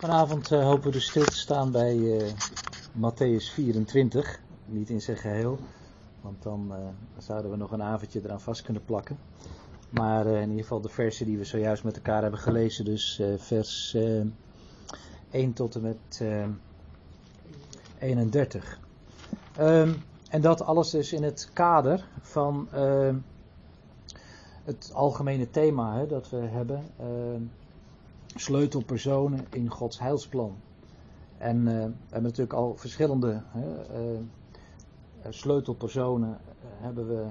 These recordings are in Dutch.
Vanavond uh, hopen we dus stil te staan bij uh, Matthäus 24. Niet in zijn geheel, want dan uh, zouden we nog een avondje eraan vast kunnen plakken. Maar in ieder geval de versen die we zojuist met elkaar hebben gelezen. Dus vers 1 tot en met 31. Um, en dat alles dus in het kader van ehm, het algemene thema hè, dat we hebben ehm, sleutelpersonen in Gods heilsplan. En uh, we hebben natuurlijk al verschillende uh, sleutelpersonen uh, hebben we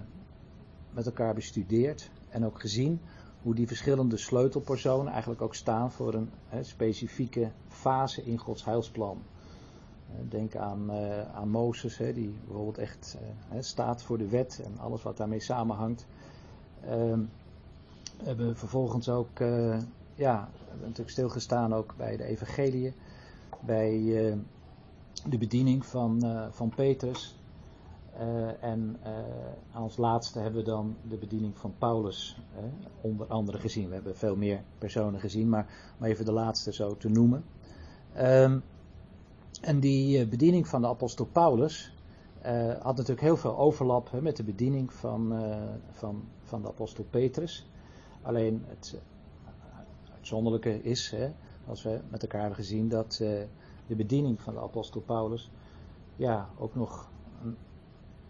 met elkaar bestudeerd en ook gezien hoe die verschillende sleutelpersonen eigenlijk ook staan voor een specifieke fase in Gods heilsplan. Denk aan, aan Mozes, die bijvoorbeeld echt staat voor de wet en alles wat daarmee samenhangt. Ehm, we hebben vervolgens ook ja, we hebben natuurlijk stilgestaan ook bij de evangelie, bij uh, de bediening van, uh, van Petrus. Uh, en als laatste hebben we dan de bediening van Paulus onder andere gezien. We hebben veel meer personen gezien, maar om even de laatste zo te noemen. Um, en die bediening van de apostel Paulus had natuurlijk heel veel overlap met de bediening van, van, van de apostel Petrus. Alleen het uitzonderlijke is, hè, als we met elkaar hebben gezien, dat uh, de bediening van de apostel Paulus ja, ook nog een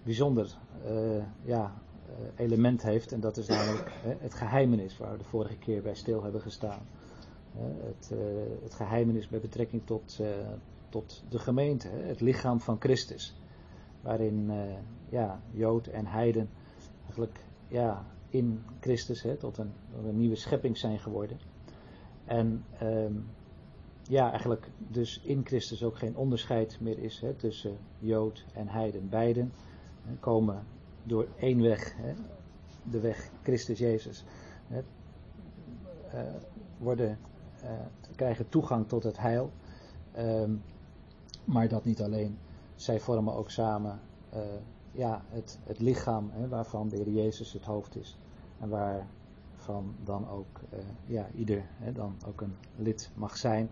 bijzonder uh, ja, uh, element heeft. En dat is namelijk het geheimenis, waar we de vorige keer bij stil hebben gestaan. het, het geheimenis met betrekking tot, tot de gemeente, het lichaam van Christus. Waarin ja, Jood en Heiden eigenlijk ja, in Christus hè, tot, een, tot een nieuwe schepping zijn geworden. En um, ja, eigenlijk dus in Christus ook geen onderscheid meer is hè, tussen Jood en Heiden. Beiden hè, komen door één weg, hè, de weg Christus Jezus. Hè, uh, worden, uh, krijgen toegang tot het heil. Um, maar dat niet alleen. Zij vormen ook samen uh, ja, het, het lichaam waarvan de Heer Jezus het hoofd is. En waar waarvan dan ook uh, ja, ieder hè, dan ook een lid mag zijn.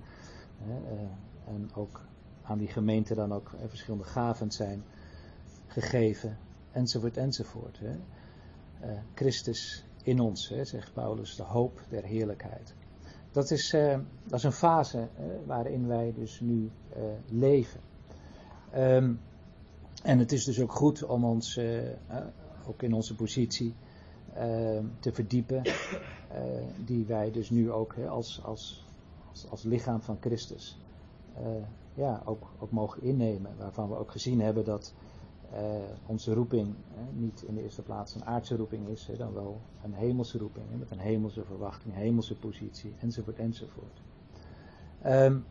Hè, uh, en ook aan die gemeente dan ook uh, verschillende gaven zijn gegeven, enzovoort, enzovoort. Hè. Christus in ons, hè, zegt Paulus, de hoop der heerlijkheid. Dat is, dat is een fase waarin wij dus nu leven. Um, en het is dus ook goed om ons, ook in onze positie, te verdiepen. Uh, die wij dus nu ook als, als, als, als, lichaam van Christus uh, ja, ook, ook mogen innemen. Waarvan we ook gezien hebben dat onze roeping niet in de eerste plaats een aardse roeping is, dan wel een hemelse roeping. Met een hemelse verwachting, hemelse positie, enzovoort, enzovoort. Um,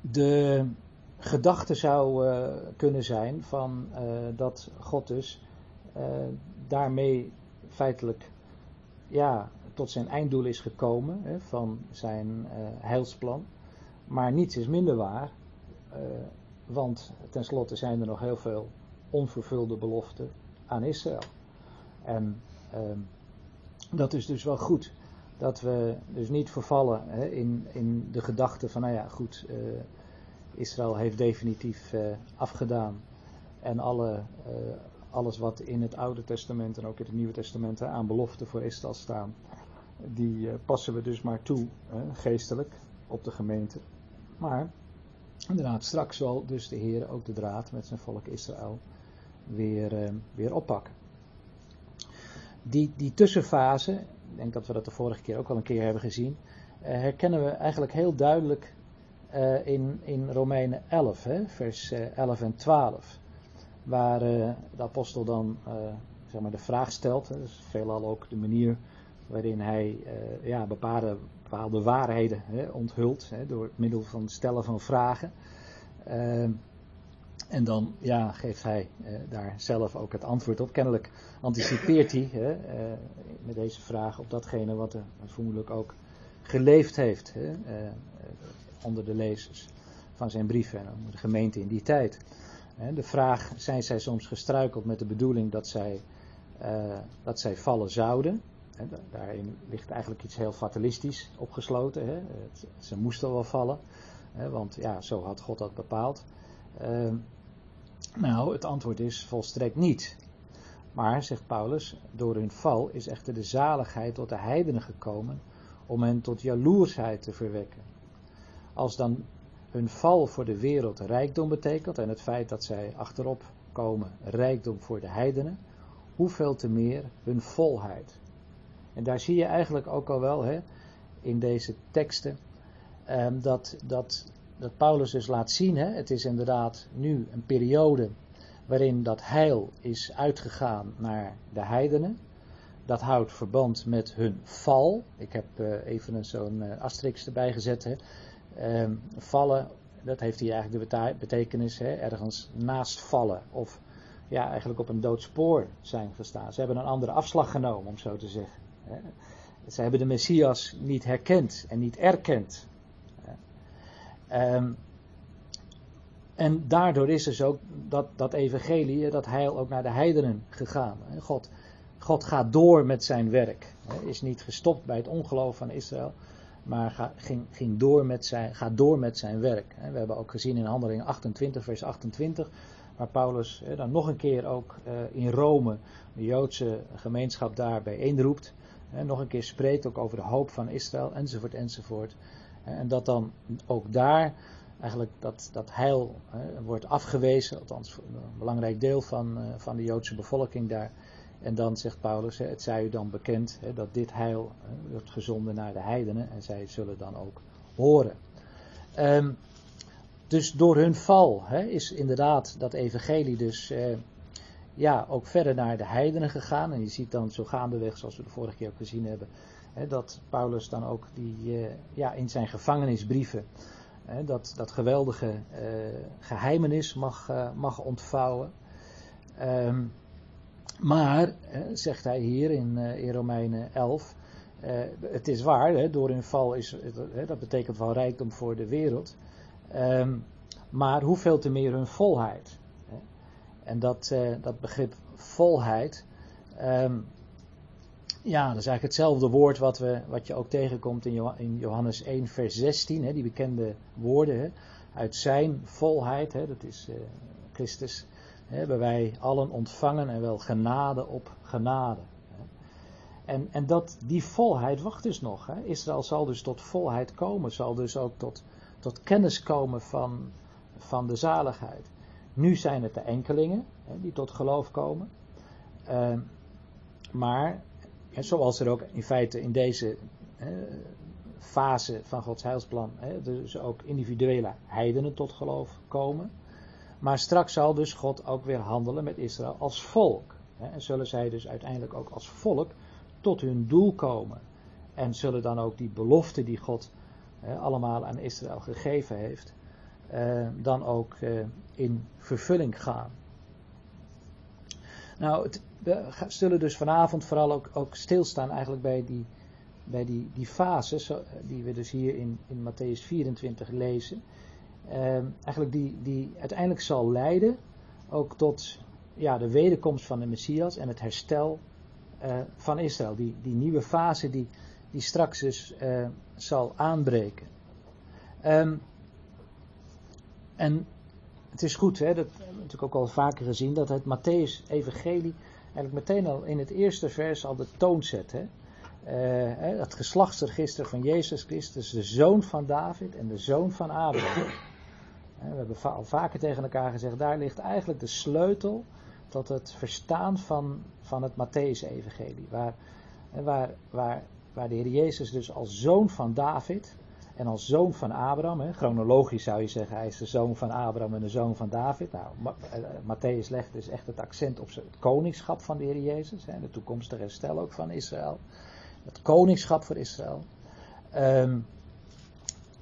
de gedachte zou kunnen zijn van dat God dus daarmee feitelijk ja, tot zijn einddoel is gekomen hè, van zijn uh, heilsplan. Maar niets is minder waar, uh, want tenslotte zijn er nog heel veel onvervulde beloften aan Israël. En uh, dat is dus wel goed. Dat we dus niet vervallen hè, in, in de gedachte van, nou ja, goed, uh, Israël heeft definitief afgedaan. En alle alles wat in het Oude Testament en ook in het Nieuwe Testament aan beloften voor Israël staan, die uh, passen we dus maar toe, geestelijk, op de gemeente. Maar inderdaad, straks zal dus de Heer ook de draad met zijn volk Israël weer, uh, weer oppakken. Die, die tussenfase, ik denk dat we dat de vorige keer ook al een keer hebben gezien, uh, herkennen we eigenlijk heel duidelijk in, in Romeinen 11, hè, vers 11 en 12 waar uh, de apostel dan uh, zeg maar de vraag stelt. Veelal ook de manier waarin hij uh, ja, bepaalde, bepaalde waarheden hè, onthult hè, door het middel van het stellen van vragen. Ehm, en dan ja, geeft hij daar zelf ook het antwoord op. Kennelijk anticipeert hij hè, met deze vraag op datgene wat er vermoedelijk ook geleefd heeft hè, onder de lezers van zijn brieven en de gemeente in die tijd. De vraag, zijn zij soms gestruikeld met de bedoeling dat zij, uh, dat zij vallen zouden? daarin ligt eigenlijk iets heel fatalistisch opgesloten. Hè. ze moesten wel vallen, hè, want ja, zo had God dat bepaald. Ehm, nou, het antwoord is volstrekt niet. Maar, zegt Paulus, door hun val is echter de zaligheid tot de heidenen gekomen om hen tot jaloersheid te verwekken. Als dan hun val voor de wereld rijkdom betekent en het feit dat zij achterop komen rijkdom voor de heidenen, hoeveel te meer hun volheid. En daar zie je eigenlijk ook al wel hè, in deze teksten ehm, dat, dat, dat Paulus dus laat zien, hè, het is inderdaad nu een periode waarin dat heil is uitgegaan naar de heidenen. Dat houdt verband met hun val. Ik heb uh, even zo'n uh, asterix erbij gezet. Hè. Ehm, vallen, dat heeft hier eigenlijk de betekenis, hè, ergens naast vallen. Of ja, eigenlijk op een doodspoor zijn gestaan. Ze hebben een andere afslag genomen, om zo te zeggen. Ze hebben de Messias niet herkend en niet erkend. Um, en daardoor is dus ook dat, dat evangelie, dat heil ook naar de heidenen gegaan. God, God gaat door met zijn werk. Is niet gestopt bij het ongeloof van Israël, maar ging, ging door met zijn, gaat door met zijn werk. We hebben ook gezien in Handelingen 28, vers 28, waar Paulus dan nog een keer ook eh, in Rome de Joodse gemeenschap daar bijeenroept. Nog een keer spreekt ook over de hoop van Israël, enzovoort, enzovoort. En dat dan ook daar eigenlijk dat, dat heil wordt afgewezen, althans een belangrijk deel van, uh, van de Joodse bevolking daar. En dan zegt Paulus, het zij u dan bekend dat dit heil wordt gezonden naar de heidenen en zij zullen dan ook horen. Um, dus door hun val is inderdaad dat evangelie dus eh, ja, ook verder naar de heidenen gegaan. En je ziet dan zo gaandeweg, zoals we de vorige keer ook gezien hebben, dat Paulus dan ook die, uh, ja, in zijn gevangenisbrieven dat, dat geweldige uh, geheimenis mag, mag ontvouwen. Um, maar, zegt hij hier in, uh, in Romeinen 11, het is waar, door hun val is, dat betekent wel rijkdom voor de wereld. Um, maar hoeveel te meer hun volheid. En dat, dat begrip volheid, um, ja, dat is eigenlijk hetzelfde woord wat, we, wat je ook tegenkomt in Johannes 1, vers 16, hè, die bekende woorden. Uit zijn volheid, dat is Christus, hebben wij allen ontvangen en wel genade op genade. Hè. En, en dat, die volheid wacht dus nog. Hè. Israël zal dus tot volheid komen, zal dus ook tot, tot kennis komen van, van de zaligheid. Nu zijn het de enkelingen hè, die tot geloof komen. Uh, maar zoals er ook in feite in deze fase van Gods heilsplan, dus ook individuele heidenen tot geloof komen. Maar straks zal dus God ook weer handelen met Israël als volk. en zullen zij dus uiteindelijk ook als volk tot hun doel komen. En zullen dan ook die beloften die God allemaal aan Israël gegeven heeft, eh, dan ook eh, in vervulling gaan. Nou, we zullen dus vanavond vooral ook, ook stilstaan eigenlijk bij die, bij die, die fases die we dus hier in, in Matthäus 24 lezen. Uh, eigenlijk die, die uiteindelijk zal leiden ook tot ja, de wederkomst van de Messias en het herstel uh, van Israël. Die, die nieuwe fase die, die straks dus uh, zal aanbreken. Um, en het is goed, hè, dat hebben we natuurlijk ook al vaker gezien, dat het Matthäus-evangelie eigenlijk meteen al in het eerste vers al de toon zet. Hè? Uh, het geslachtsregister van Jezus Christus, de zoon van David en de zoon van Abraham. We hebben al vaker tegen elkaar gezegd, daar ligt eigenlijk de sleutel tot het verstaan van, van het Matthäus-evangelie. Waar, waar, waar, waar de Heer Jezus dus als zoon van David en als zoon van Abraham, chronologisch zou je zeggen, hij is de zoon van Abraham en de zoon van David. Nou, uh, Matthäus legt dus echt het accent op het koningschap van de Heer Jezus, de toekomstige herstel ook van Israël. Het koningschap voor Israël. Um,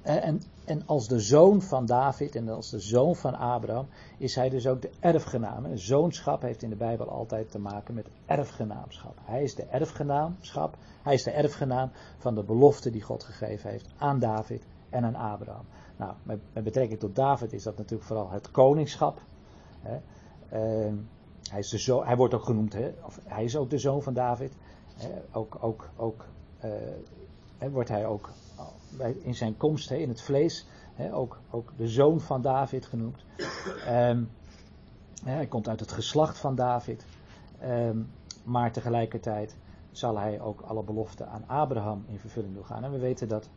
en, en als de zoon van David en als de zoon van Abraham is hij dus ook de erfgenaam. En zoonschap heeft in de Bijbel altijd te maken met erfgenaamschap. Hij is de erfgenaamschap, hij is de erfgenaam van de belofte die God gegeven heeft aan David en aan Abraham. Nou, met, betrekking tot David is dat natuurlijk vooral het koningschap. Hè. Uh, hij, is de hij wordt ook genoemd, hè, of, hij is ook de zoon van David. ook, ook, ook wordt hij ook in zijn komst in het vlees ook, de zoon van David genoemd. Um, hij komt uit het geslacht van David. Ehm, maar tegelijkertijd zal hij ook alle beloften aan Abraham in vervulling doen gaan. En we weten dat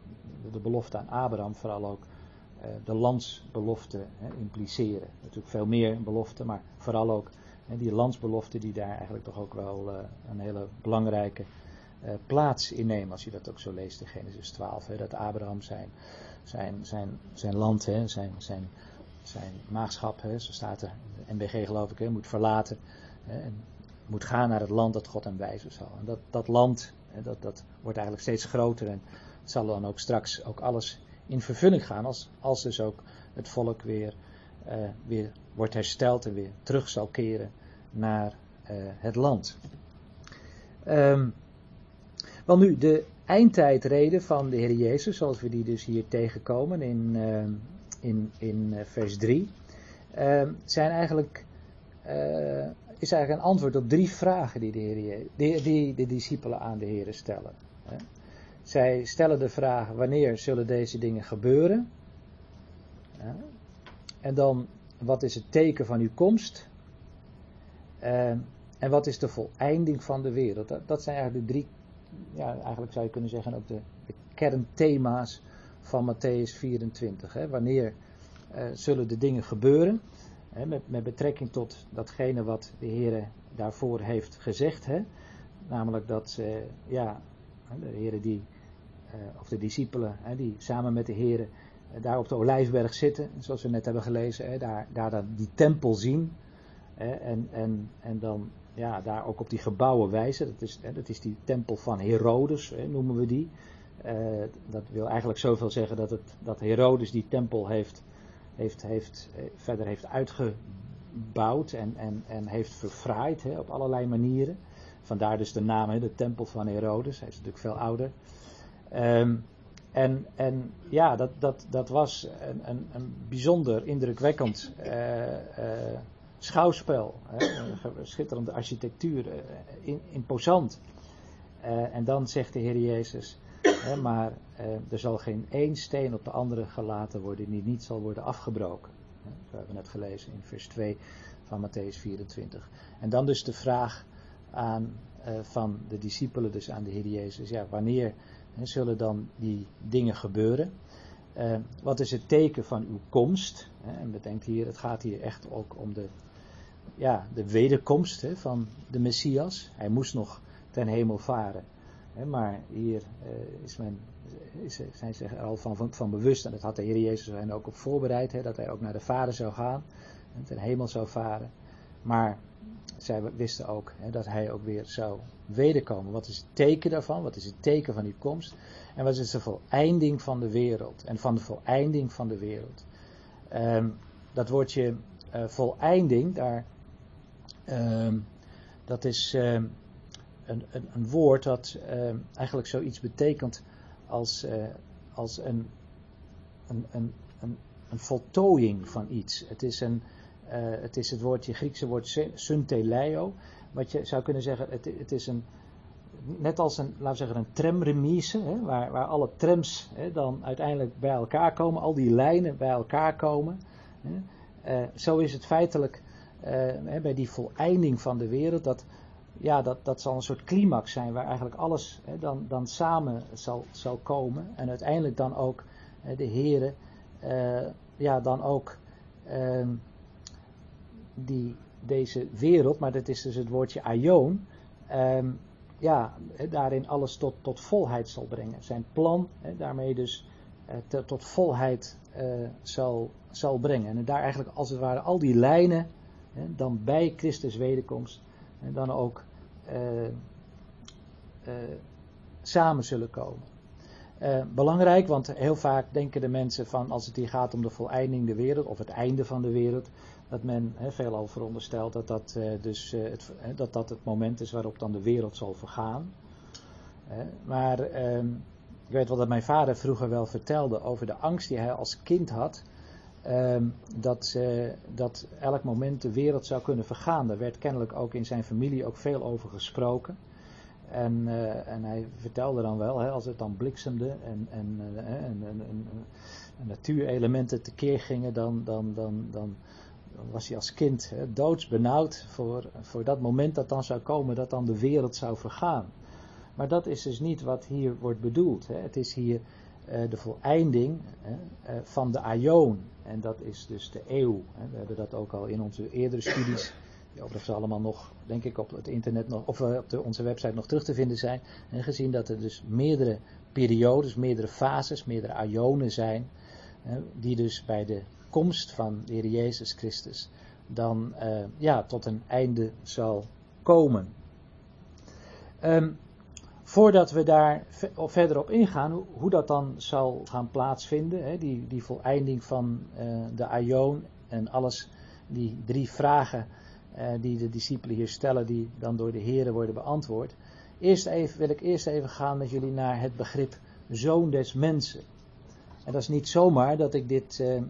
de beloften aan Abraham vooral ook uh, de landsbeloften impliceren. Natuurlijk veel meer beloften, maar vooral ook die landsbeloften die daar eigenlijk toch ook wel uh, een hele belangrijke plaats innemen. Als je dat ook zo leest in Genesis 12. dat Abraham zijn, zijn, zijn, zijn land, zijn, zijn, zijn maagschap, zo staat er NBG geloof ik, moet verlaten. en moet gaan naar het land dat God hem wijzen zal. En dat, dat land, dat, dat wordt eigenlijk steeds groter en zal dan ook straks ook alles in vervulling gaan. Als, als dus ook het volk weer, uh, weer wordt hersteld en weer terug zal keren naar uh, het land. Um, wel nu, de eindtijdreden van de Heer Jezus, zoals we die dus hier tegenkomen in, uh, in, in vers 3, zijn eigenlijk is eigenlijk een antwoord op drie vragen die de, Heer, die, die de discipelen aan de Heer stellen. Zij stellen de vraag: wanneer zullen deze dingen gebeuren? En dan, wat is het teken van uw komst? En wat is de voleinding van de wereld? Dat, dat zijn eigenlijk de drie, ja, eigenlijk zou je kunnen zeggen ook de, de kernthema's van Matthäus 24. Hè. Wanneer uh, zullen de dingen gebeuren? met, met, betrekking tot datgene wat de Heer daarvoor heeft gezegd. namelijk dat ja, de Heer die, eh, of de discipelen die samen met de Heer eh, daar op de Olijfberg zitten, zoals we net hebben gelezen, daar, daar die tempel zien. En, en, en dan ja, daar ook op die gebouwen wijzen. Dat is, dat is die tempel van Herodes, noemen we die. Uh, dat wil eigenlijk zoveel zeggen dat, het, dat Herodes die tempel heeft heeft, heeft, eh, verder heeft uitgebouwd en, en, en heeft verfraaid hè, op allerlei manieren. Vandaar dus de naam, hè, de tempel van Herodes. Hij is natuurlijk veel ouder. Um, en, en ja, dat, dat, dat was een, een, een bijzonder indrukwekkend uh, schouwspel. Hè, schitterende architectuur, uh, imposant. en dan zegt de Heer Jezus, maar eh, er zal geen één steen op de andere gelaten worden die niet zal worden afgebroken. Hè, dat hebben we net gelezen in vers 2 van Matthäus 24. En dan dus de vraag aan, eh, van de discipelen, dus aan de Heer Jezus, ja, wanneer hè, zullen dan die dingen gebeuren? Wat is het teken van uw komst? Hè, en bedenk hier, het gaat hier echt ook om de, ja, de wederkomst hè, van de Messias. Hij moest nog ten hemel varen maar hier uh, is men, is, zijn zich er al van, van, van, bewust, en dat had de Heer Jezus hen ook op voorbereid, dat hij ook naar de Vader zou gaan en ten hemel zou varen. Maar zij wisten ook dat hij ook weer zou wederkomen. Wat is het teken daarvan? Wat is het teken van die komst? En wat is de voleinding van de wereld? En van de voleinding van de wereld. Um, dat woordje uh, voleinding, daar, dat is. Um, een, een, een woord dat uh, eigenlijk zoiets betekent als, uh, als een, een, een, een, een voltooiing van iets. Het is, een, uh, het, is het woordje, Griekse woord synteleio. Wat je zou kunnen zeggen, het, het is een, net als een, laten we zeggen, een tramremise, hè, waar, waar alle trams hè, dan uiteindelijk bij elkaar komen, al die lijnen bij elkaar komen. Hè. zo is het feitelijk bij die voleinding van de wereld, dat ja, dat, dat zal een soort climax zijn waar eigenlijk alles dan, dan samen zal, zal komen. En uiteindelijk dan ook de heren, uh, ja, dan ook uh, die, deze wereld, maar dat is dus het woordje aion, uh, ja, daarin alles tot, tot volheid zal brengen. Zijn plan daarmee dus eh, tot volheid eh, zal, zal brengen. En daar eigenlijk als het ware al die lijnen dan bij Christus wederkomst dan ook uh, uh, samen zullen komen. Uh, belangrijk, want heel vaak denken de mensen van als het hier gaat om de voleinding de wereld of het einde van de wereld, dat men he, veelal veronderstelt dat dat, dus, het, dat dat het moment is waarop dan de wereld zal vergaan. maar ehm, ik weet wel dat mijn vader vroeger wel vertelde over de angst die hij als kind had Ehm, dat, dat elk moment de wereld zou kunnen vergaan. Daar werd kennelijk ook in zijn familie ook veel over gesproken. En, uh, en hij vertelde dan wel, hè, als het dan bliksemde en, en, uh, en, en, en natuurelementen tekeer gingen, dan, dan, dan, dan, was hij als kind hè, doodsbenauwd voor, voor dat moment dat dan zou komen, dat dan de wereld zou vergaan. Maar dat is dus niet wat hier wordt bedoeld. Hè. Het is hier de voleinding hè, van de aion. En dat is dus de eeuw. We hebben dat ook al in onze eerdere studies die overigens allemaal nog, denk ik, op het internet nog, of op de, onze website nog terug te vinden zijn. En gezien dat er dus meerdere periodes, meerdere fases, meerdere aionen zijn, die dus bij de komst van de Heer Jezus Christus dan ja, tot een einde zal komen. Um, voordat we daar verder op ingaan, hoe, dat dan zal gaan plaatsvinden, hè, die, die voleinding van uh, de aion en alles, die drie vragen uh, die de discipelen hier stellen, die dan door de heren worden beantwoord. Eerst even, wil ik eerst even gaan met jullie naar het begrip zoon des mensen. En dat is niet zomaar dat ik dit, uh,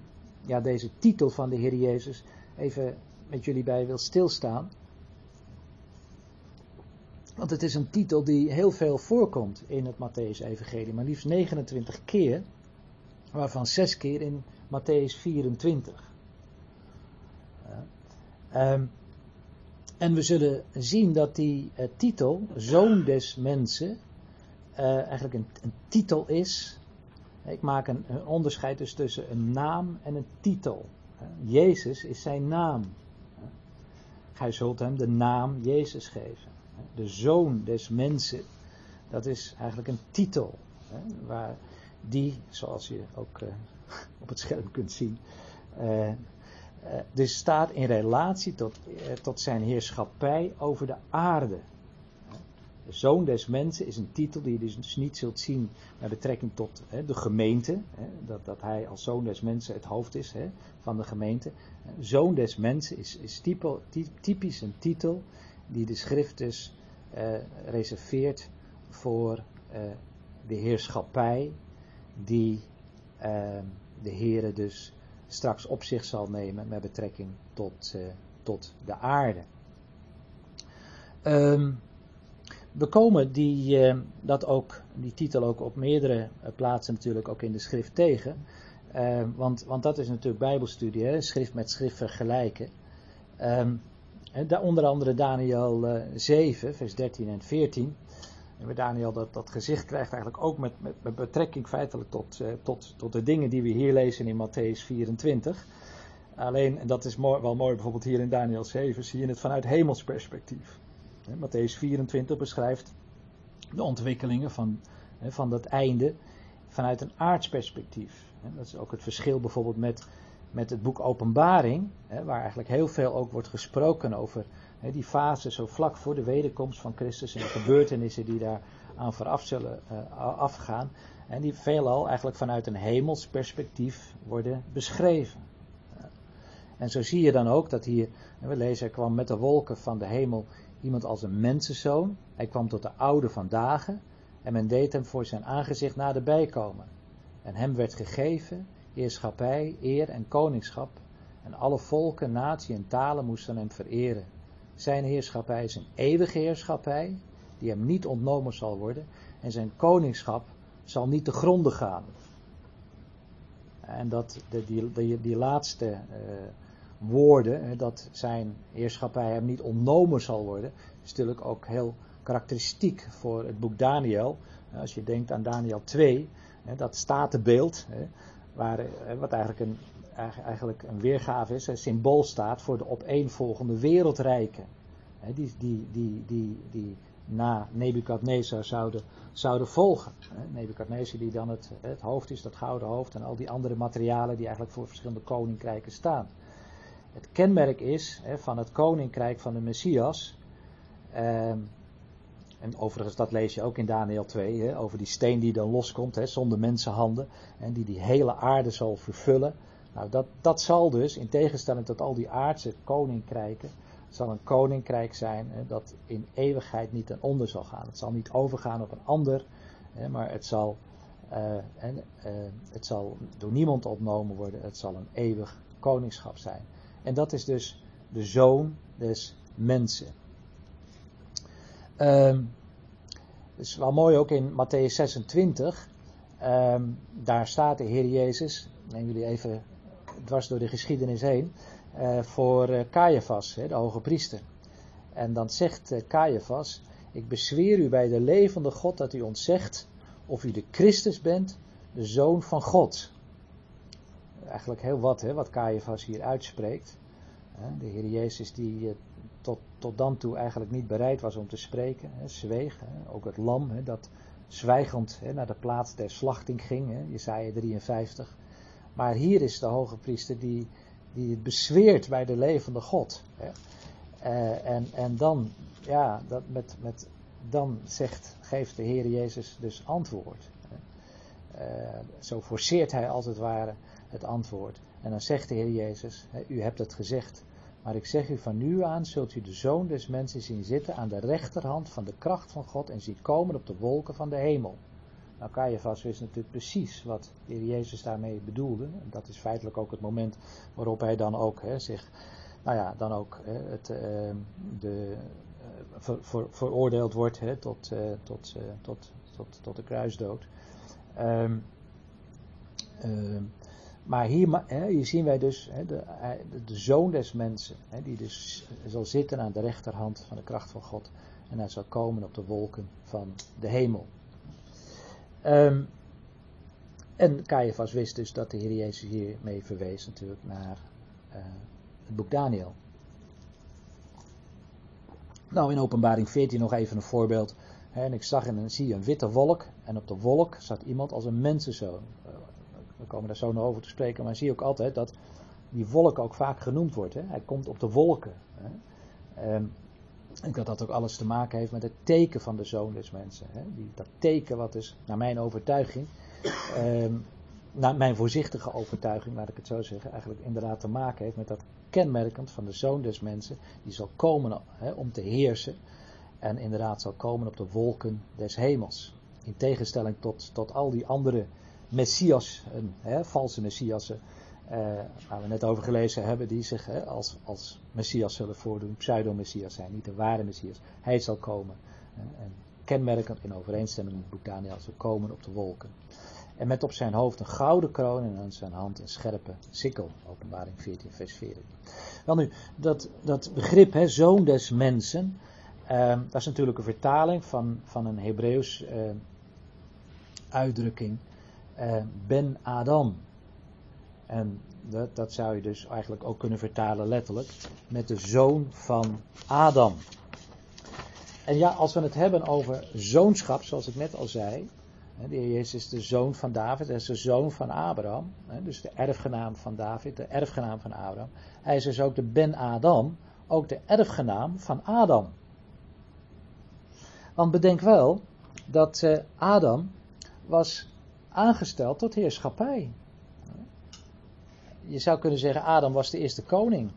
ja, deze titel van de Heer Jezus even met jullie bij wil stilstaan. Want het is een titel die heel veel voorkomt in het Matthäus-evangelie, maar liefst 29 keer, waarvan 6 keer in Matthäus 24. Uh, um, en we zullen zien dat die uh, titel, Zoon des Mensen, uh, eigenlijk een, een, titel is. Ik maak een, onderscheid dus tussen een naam en een titel. Jezus is zijn naam. Gij zult hem de naam Jezus geven. De Zoon des Mensen, dat is eigenlijk een titel. Waar die, zoals je ook op het scherm kunt zien, uh, dus staat in relatie tot, tot zijn heerschappij over de aarde. De zoon des mensen is een titel die je dus niet zult zien met betrekking tot hè, de gemeente. Hè, dat, dat hij als zoon des mensen het hoofd is hè, van de gemeente. Zoon des mensen is, is typisch een titel die de schrift dus uh, reserveert voor de heerschappij die de Heere dus straks op zich zal nemen met betrekking tot, tot de aarde. Um, we komen die, dat ook, die titel ook op meerdere plaatsen natuurlijk ook in de schrift tegen. Ehm, want, want dat is natuurlijk bijbelstudie, hè? schrift met schrift vergelijken. Um, onder andere Daniel 7, vers 13 en 14. En waar Daniel dat, dat gezicht krijgt eigenlijk ook met, met, met betrekking feitelijk tot, uh, tot, tot de dingen die we hier lezen in Matthäus 24. Alleen, en dat is wel mooi bijvoorbeeld hier in Daniel 7, zie je het vanuit hemelsperspectief. Matthäus 24 beschrijft de ontwikkelingen van, van dat einde vanuit een aardsperspectief. Dat is ook het verschil bijvoorbeeld met, met het boek Openbaring, waar eigenlijk heel veel ook wordt gesproken over die fase zo vlak voor de wederkomst van Christus en de gebeurtenissen die daar aan vooraf zullen uh, afgaan. En die veelal eigenlijk vanuit een hemels perspectief worden beschreven. En zo zie je dan ook dat hier, we lezen, er kwam met de wolken van de hemel iemand als een mensenzoon. Hij kwam tot de oude van dagen en men deed hem voor zijn aangezicht naderbij komen. En hem werd gegeven heerschappij, eer en koningschap. En alle volken, natie en talen moesten hem vereren. Zijn heerschappij is een eeuwige heerschappij, die hem niet ontnomen zal worden. En zijn koningschap zal niet te gronden gaan. En dat, die, die, die laatste uh, woorden, dat zijn heerschappij hem niet ontnomen zal worden, is natuurlijk ook heel karakteristiek voor het boek Daniel. Als je denkt aan Daniel 2, dat statenbeeld, waar, wat eigenlijk een eigenlijk een weergave is, een symbool staat voor de opeenvolgende wereldrijken. Die, die, die, die, die na Nebukadnezar zouden, zouden volgen. Nebukadnezar die dan het, het hoofd is, dat gouden hoofd en al die andere materialen die eigenlijk voor verschillende koninkrijken staan. Het kenmerk is van het koninkrijk van de Messias. En overigens, dat lees je ook in Daniel 2, hè, over die steen die dan loskomt, hè, zonder mensenhanden. En die die hele aarde zal vervullen. Nou, dat, dat zal dus, in tegenstelling tot al die aardse koninkrijken, zal een koninkrijk zijn hè, dat in eeuwigheid niet ten onder zal gaan. Het zal niet overgaan op een ander, hè, maar het zal, uh, en, uh, het zal door niemand ontnomen worden. Het zal een eeuwig koningschap zijn. En dat is dus de zoon des mensen. Um, Het is wel mooi ook in Matthäus 26. Ehm, daar staat de Heer Jezus, neem jullie even dwars door de geschiedenis heen, uh, voor uh, Caiaphas, de hoge priester. En dan zegt uh, Caiaphas, ik bezweer u bij de levende God dat u ons zegt of u de Christus bent, de Zoon van God. Eigenlijk heel wat, hè, wat Caiaphas hier uitspreekt. De Heer Jezus die tot, tot dan toe eigenlijk niet bereid was om te spreken, hè, zweeg. Hè, ook het lam hè, dat zwijgend hè, naar de plaats der slachting ging, hè, Jesaja 53. Maar hier is de hoge priester die, die het bezweert bij de levende God. Hè. Uh, en, en dan, ja, dat met, met, dan zegt, geeft de Heer Jezus dus antwoord. Uh, zo forceert hij als het ware het antwoord. En dan zegt de Heer Jezus, u hebt het gezegd, maar ik zeg u van nu aan zult u de zoon des mensen zien zitten aan de rechterhand van de kracht van God en zien komen op de wolken van de hemel. Nou, Caiaphas wist natuurlijk precies wat de Heer Jezus daarmee bedoelde. En dat is feitelijk ook het moment waarop hij dan ook hè, zich, nou ja, dan ook hè, het, uh, de, ver, veroordeeld wordt hè, tot, uh, tot, tot, tot, tot de kruisdood. Um, maar hier, zien wij dus de, de, zoon des mensen, die dus zal zitten aan de rechterhand van de kracht van God. En hij zal komen op de wolken van de hemel. Um, en Caiaphas wist dus dat de Heer Jezus hiermee verwees natuurlijk naar uh, het boek Daniel. Nou, in openbaring 14 nog even een voorbeeld. en ik zag en zie een witte wolk. En op de wolk zat iemand als een mensenzoon. We komen daar zo nog over te spreken. Maar zie ook altijd dat die wolk ook vaak genoemd wordt. Hè. Hij komt op de wolken. Hè. Um, en dat dat ook alles te maken heeft met het teken van de zoon des mensen. Hè? Die, dat teken wat dus, naar mijn overtuiging, eh, naar mijn voorzichtige overtuiging, laat ik het zo zeggen, eigenlijk inderdaad te maken heeft met dat kenmerkend van de zoon des mensen, die zal komen hè, om te heersen en inderdaad zal komen op de wolken des hemels. In tegenstelling tot, tot al die andere messias, hè, valse messiassen, uh, waar we net over gelezen hebben, die zich hè, als, als Messias zullen voordoen, pseudo-Messias zijn, niet de ware Messias. Hij zal komen. en kenmerkend in overeenstemming met het boek Daniel komen op de wolken. En met op zijn hoofd een gouden kroon en aan zijn hand een scherpe sikkel. Openbaring 14, vers 14. Wel nu, dat, dat begrip, hè, zoon des mensen, uh, dat is natuurlijk een vertaling van, van een Hebreeuws uh, uitdrukking. Uh, ben Adam. En dat, dat zou je dus eigenlijk ook kunnen vertalen letterlijk met de zoon van Adam. En ja, als we het hebben over zoonschap, zoals ik net al zei. De Heer Jezus is de zoon van David, hij is de zoon van Abraham. Dus de erfgenaam van David, de erfgenaam van Abraham. Hij is dus ook de Ben Adam, ook de erfgenaam van Adam. Want bedenk wel dat eh, Adam was aangesteld tot heerschappij je zou kunnen zeggen, Adam was de eerste koning.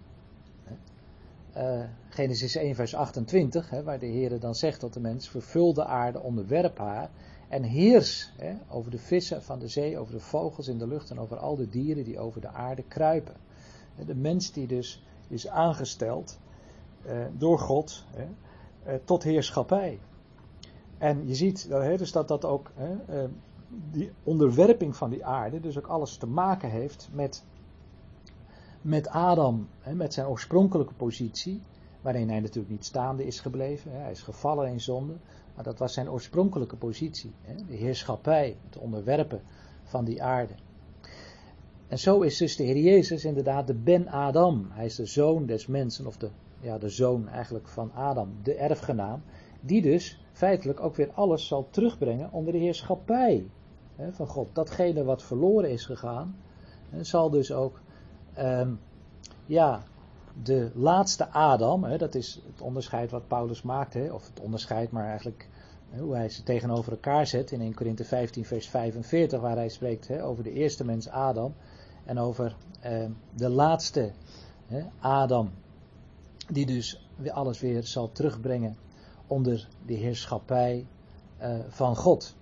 Uh, Genesis 1, vers 28, hè, waar de Heer dan zegt tot de mens: vervul de aarde, onderwerp haar en heers hè, over de vissen van de zee, over de vogels in de lucht en over al de dieren die over de aarde kruipen. De mens die dus is aangesteld uh, door God hè, uh, tot heerschappij. En je ziet dus dat dat ook, die onderwerping van die aarde, dus ook alles te maken heeft met met Adam, hè, met zijn oorspronkelijke positie, waarin hij natuurlijk niet staande is gebleven. Hè, hij is gevallen in zonde, maar dat was zijn oorspronkelijke positie. Hè, de heerschappij, het onderwerpen van die aarde. En zo is dus de Heer Jezus inderdaad de Ben Adam. Hij is de zoon des mensen, of de, ja, de zoon eigenlijk van Adam, de erfgenaam. Die dus feitelijk ook weer alles zal terugbrengen onder de heerschappij hè, van God. Datgene wat verloren is gegaan, zal dus ook Um, ja, de laatste Adam, hè, dat is het onderscheid wat Paulus maakt, hè, of het onderscheid, maar eigenlijk hè, hoe hij ze tegenover elkaar zet in 1 Korinthe 15, vers 45, waar hij spreekt hè, over de eerste mens Adam en over uh, de laatste hè, Adam, die dus alles weer zal terugbrengen onder de heerschappij uh, van God.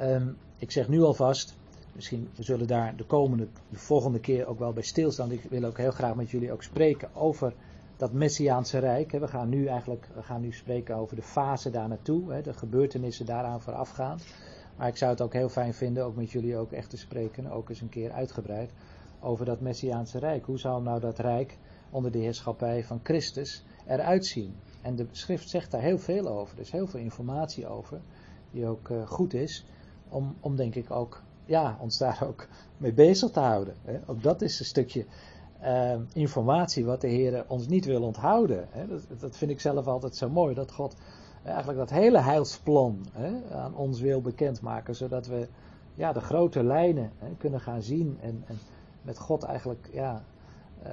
Um, ik zeg nu alvast, Misschien we zullen daar de komende, de volgende keer ook wel bij stilstaan. Ik wil ook heel graag met jullie ook spreken over dat Messiaanse Rijk. We gaan nu eigenlijk we gaan nu spreken over de fase daar naartoe, de gebeurtenissen daaraan voorafgaand. Maar ik zou het ook heel fijn vinden, ook met jullie ook echt te spreken, ook eens een keer uitgebreid, over dat Messiaanse Rijk. Hoe zou nou dat Rijk onder de heerschappij van Christus eruit zien? En de schrift zegt daar heel veel over. Er is heel veel informatie over, die ook uh, goed is, om, om denk ik ook, ja, ons daar ook mee bezig te houden. Hè? Ook dat is een stukje uh, informatie wat de Heer ons niet wil onthouden. Hè? Dat, dat, vind ik zelf altijd zo mooi, dat God eigenlijk dat hele heilsplan hè, aan ons wil bekendmaken, zodat we ja, de grote lijnen hè, kunnen gaan zien en, en, met God eigenlijk ja, uh,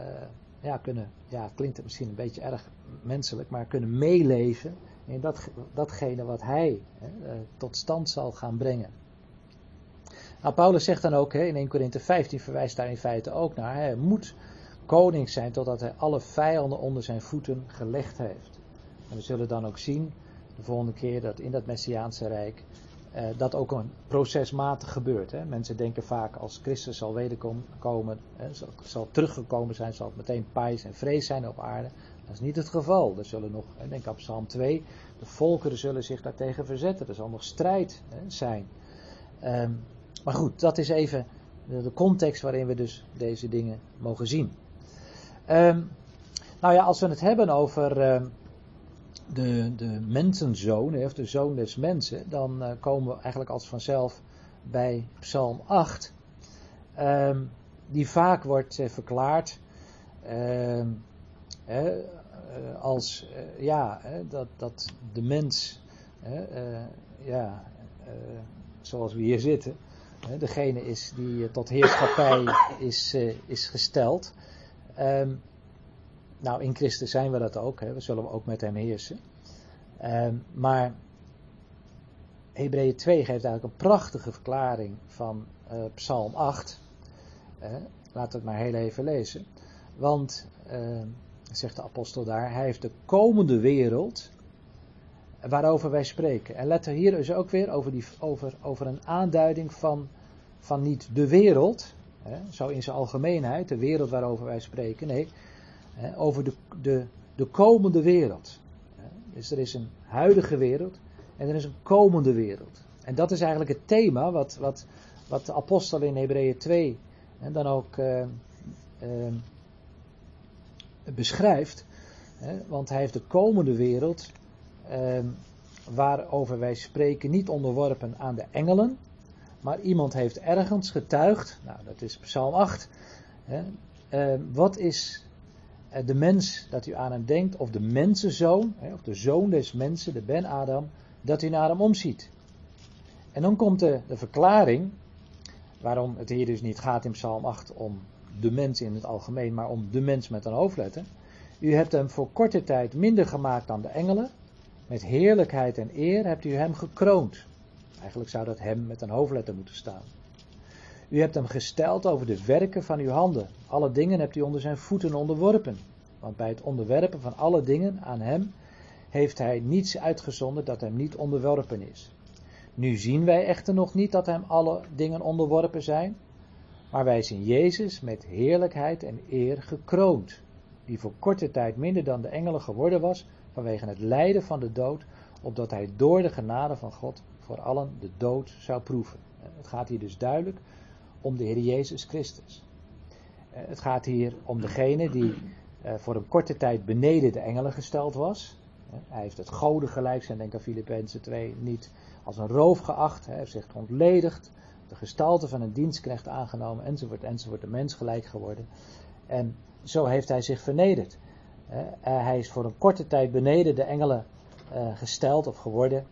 ja, kunnen, ja, klinkt het misschien een beetje erg menselijk, maar kunnen meeleven in dat, datgene wat Hij hè, uh, tot stand zal gaan brengen. Nou, Paulus zegt dan ook in 1 Korinthe 15, verwijst daar in feite ook naar, hij moet koning zijn totdat hij alle vijanden onder zijn voeten gelegd heeft. En we zullen dan ook zien de volgende keer dat in dat Messiaanse Rijk eh, dat ook een procesmatig gebeurt. Hè. Mensen denken vaak als Christus zal wederkomen, hè, zal, teruggekomen zijn, zal het meteen pijs en vrees zijn op aarde. Dat is niet het geval. Er zullen nog, denk aan Psalm 2, de volkeren zullen zich daartegen verzetten. Er zal nog strijd zijn. Um, maar goed, dat is even de, context waarin we dus deze dingen mogen zien. Um, nou ja, als we het hebben over um, de, de mensenzoon, of de zoon des mensen, dan uh, komen we eigenlijk als vanzelf bij Psalm 8, um, die vaak wordt uh, verklaard uh, als ja, dat, dat de mens, ja, zoals we hier zitten, degene is die tot heerschappij is, is gesteld. Um, nou, in Christus zijn we dat ook. Hè. We zullen ook met hem heersen. Uh, maar Hebreeën 2 geeft eigenlijk een prachtige verklaring van uh, Psalm 8. Uh, we het maar heel even lezen. Want, ehm, zegt de apostel daar, hij heeft de komende wereld waarover wij spreken. En let er hier dus ook weer over, die, over, over een aanduiding van, van niet de wereld, hè, zo in zijn algemeenheid, de wereld waarover wij spreken. Nee, over de, de, de komende wereld. Dus er is een huidige wereld en er is een komende wereld. En dat is eigenlijk het thema wat, wat, wat de apostel in Hebreeën 2 en dan ook uh, uh, beschrijft. Hè, want hij heeft de komende wereld, uh, waarover wij spreken, niet onderworpen aan de engelen. Maar iemand heeft ergens getuigd, nou dat is Psalm 8. Hè, wat is eh, de mens dat u aan hem denkt, of de mensenzoon, of de zoon des mensen, de Ben Adam, dat u naar hem omziet. En dan komt de, de verklaring, waarom het hier dus niet gaat in Psalm 8 om de mens in het algemeen, maar om de mens met een hoofdletter. U hebt hem voor korte tijd minder gemaakt dan de engelen. Met heerlijkheid en eer hebt u hem gekroond. Eigenlijk zou dat hem met een hoofdletter moeten staan. U hebt hem gesteld over de werken van uw handen. Alle dingen hebt u onder zijn voeten onderworpen. Want bij het onderwerpen van alle dingen aan hem heeft hij niets uitgezonden dat hem niet onderworpen is. Nu zien wij echter nog niet dat hem alle dingen onderworpen zijn, maar wij zien Jezus met heerlijkheid en eer gekroond, die voor korte tijd minder dan de engelen geworden was vanwege het lijden van de dood, opdat hij door de genade van God voor allen de dood zou proeven. Het gaat hier dus duidelijk om de Heer Jezus Christus. Eh, het gaat hier om degene die eh, voor een korte tijd beneden de engelen gesteld was. Hij heeft het goden gelijk zijn, denk aan Filippenzen 2, niet als een roof geacht. Hij heeft zich ontledigd, de gestalte van een dienstknecht aangenomen, enzovoort, enzovoort, de mens gelijk geworden. En zo heeft hij zich vernederd. Eh, hij is voor een korte tijd beneden de engelen gesteld of geworden.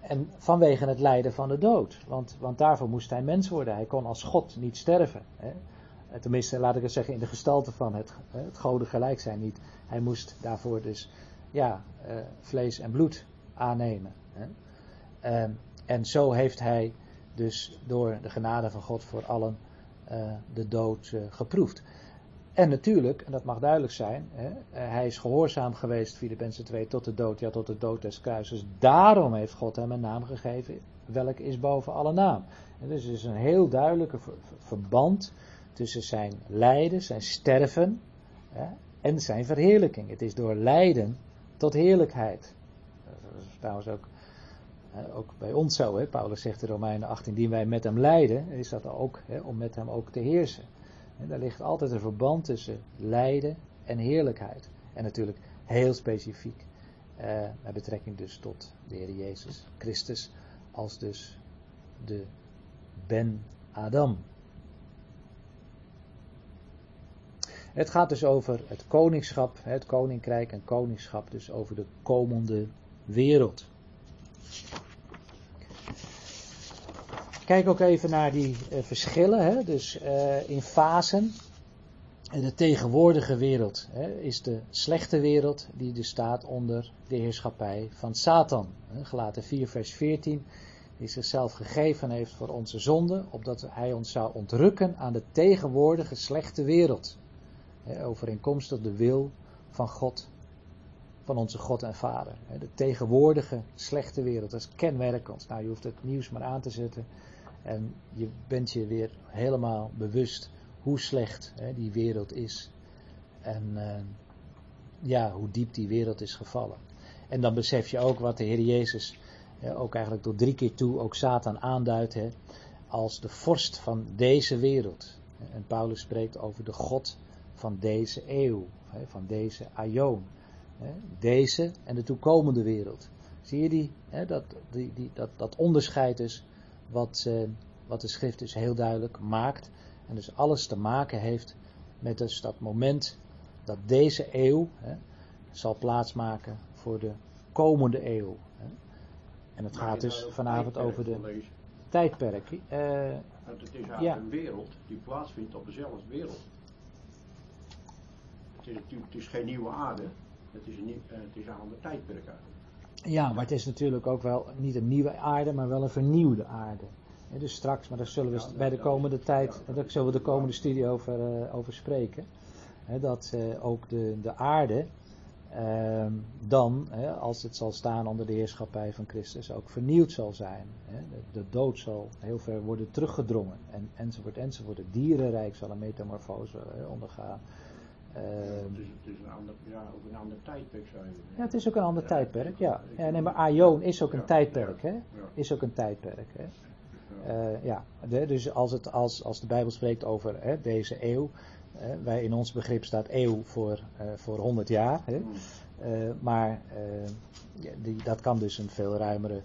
En vanwege het lijden van de dood. Want, want daarvoor moest hij mens worden. Hij kon als God niet sterven. Hè. Tenminste, laat ik het zeggen, in de gestalte van het, het goden gelijk zijn niet. Hij moest daarvoor dus ja, uh, vlees en bloed aannemen. Uh, en zo heeft hij dus door de genade van God voor allen uh, de dood geproefd. En natuurlijk, en dat mag duidelijk zijn, hè, eh, hij is gehoorzaam geweest, Filippenzen 2, tot de dood, ja tot de dood des kruises. Daarom heeft God hem een naam gegeven, welke is boven alle naam. En dus er is een heel duidelijke verband tussen zijn lijden, zijn sterven, hè, en zijn verheerlijking. Het is door lijden tot heerlijkheid. Dat is trouwens ook, ook bij ons zo. Hè? Paulus zegt in Romeinen 18, die wij met hem lijden, is dat ook hè, om met hem ook te heersen. En daar ligt altijd een verband tussen lijden en heerlijkheid. En natuurlijk heel specifiek eh, met betrekking dus tot de Heer Jezus Christus als dus de Ben Adam. Het gaat dus over het koningschap, het koninkrijk en koningschap, dus over de komende wereld. Kijk ook even naar die uh, verschillen, hè? dus uh, in fasen. De tegenwoordige wereld hè, is de slechte wereld die dus staat onder de heerschappij van Satan. Gelaten 4 vers 14 die zichzelf gegeven heeft voor onze zonde, opdat hij ons zou ontrukken aan de tegenwoordige slechte wereld. Overeenkomstig de wil van God, van onze God en Vader. De tegenwoordige slechte wereld, dat is kenmerkend. Nou, je hoeft het nieuws maar aan te zetten en je bent je weer helemaal bewust hoe slecht hè, die wereld is. En uh, ja, hoe diep die wereld is gevallen. En dan besef je ook wat de Heer Jezus ook eigenlijk tot drie keer toe ook Satan aanduidt hè, als de vorst van deze wereld. En Paulus spreekt over de God van deze eeuw, hè, van deze aion. Hè, deze en de toekomende wereld. Zie je die, hè, dat, die, die, dat, dat onderscheid dus wat, uh, wat de schrift dus heel duidelijk maakt. En dus alles te maken heeft met dus dat moment dat deze eeuw hè, zal plaatsmaken voor de komende eeuw. Hè. En het gaat dus vanavond over de tijdperk. Uh, het is eigenlijk ja. een wereld die plaatsvindt op dezelfde wereld. Het is, het is geen nieuwe aarde, het is een, uh, het is een ander tijdperk eigenlijk. Ja, maar het is natuurlijk ook wel niet een nieuwe aarde, maar wel een vernieuwde aarde. Ja, dus straks, maar daar zullen we bij de komende tijd, daar zullen we de komende studie over, uh, over spreken. dat uh, ook de, de aarde uh, dan, als het zal staan onder de heerschappij van Christus, ook vernieuwd zal zijn. De, de, dood zal heel ver worden teruggedrongen. En, enzovoort, enzovoort. Het dierenrijk zal een metamorfose ondergaan. Uh, het, is, het is een ander, ja, ook een ander tijdperk zou je Ja, het is ook een ander ja, tijdperk, ja. ja. Nee, maar Aion is ook een tijdperk, hè. Is ook een tijdperk, hè. Uh, ja, de, dus als, het, als, als de Bijbel spreekt over hè, deze eeuw, hè, wij in ons begrip staat eeuw voor, uh, voor 100 jaar, hè, uh, maar die, dat kan dus een veel ruimere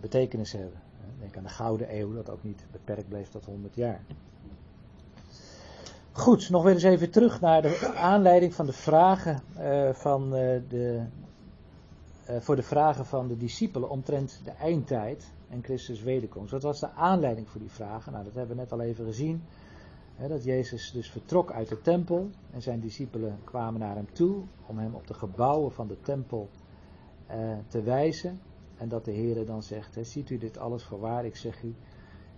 betekenis hebben. Denk aan de Gouden Eeuw, dat ook niet beperkt bleef tot 100 jaar. Goed, nog weer eens even terug naar de aanleiding van de vragen van de, voor de vragen van de discipelen omtrent de eindtijd en Christus wederkomst. Wat was de aanleiding voor die vragen? Nou, dat hebben we net al even gezien. Hè, dat Jezus dus vertrok uit de tempel en zijn discipelen kwamen naar hem toe om hem op de gebouwen van de tempel eh, te wijzen. En dat de Heer dan zegt, ziet u dit alles voor waar? Ik zeg u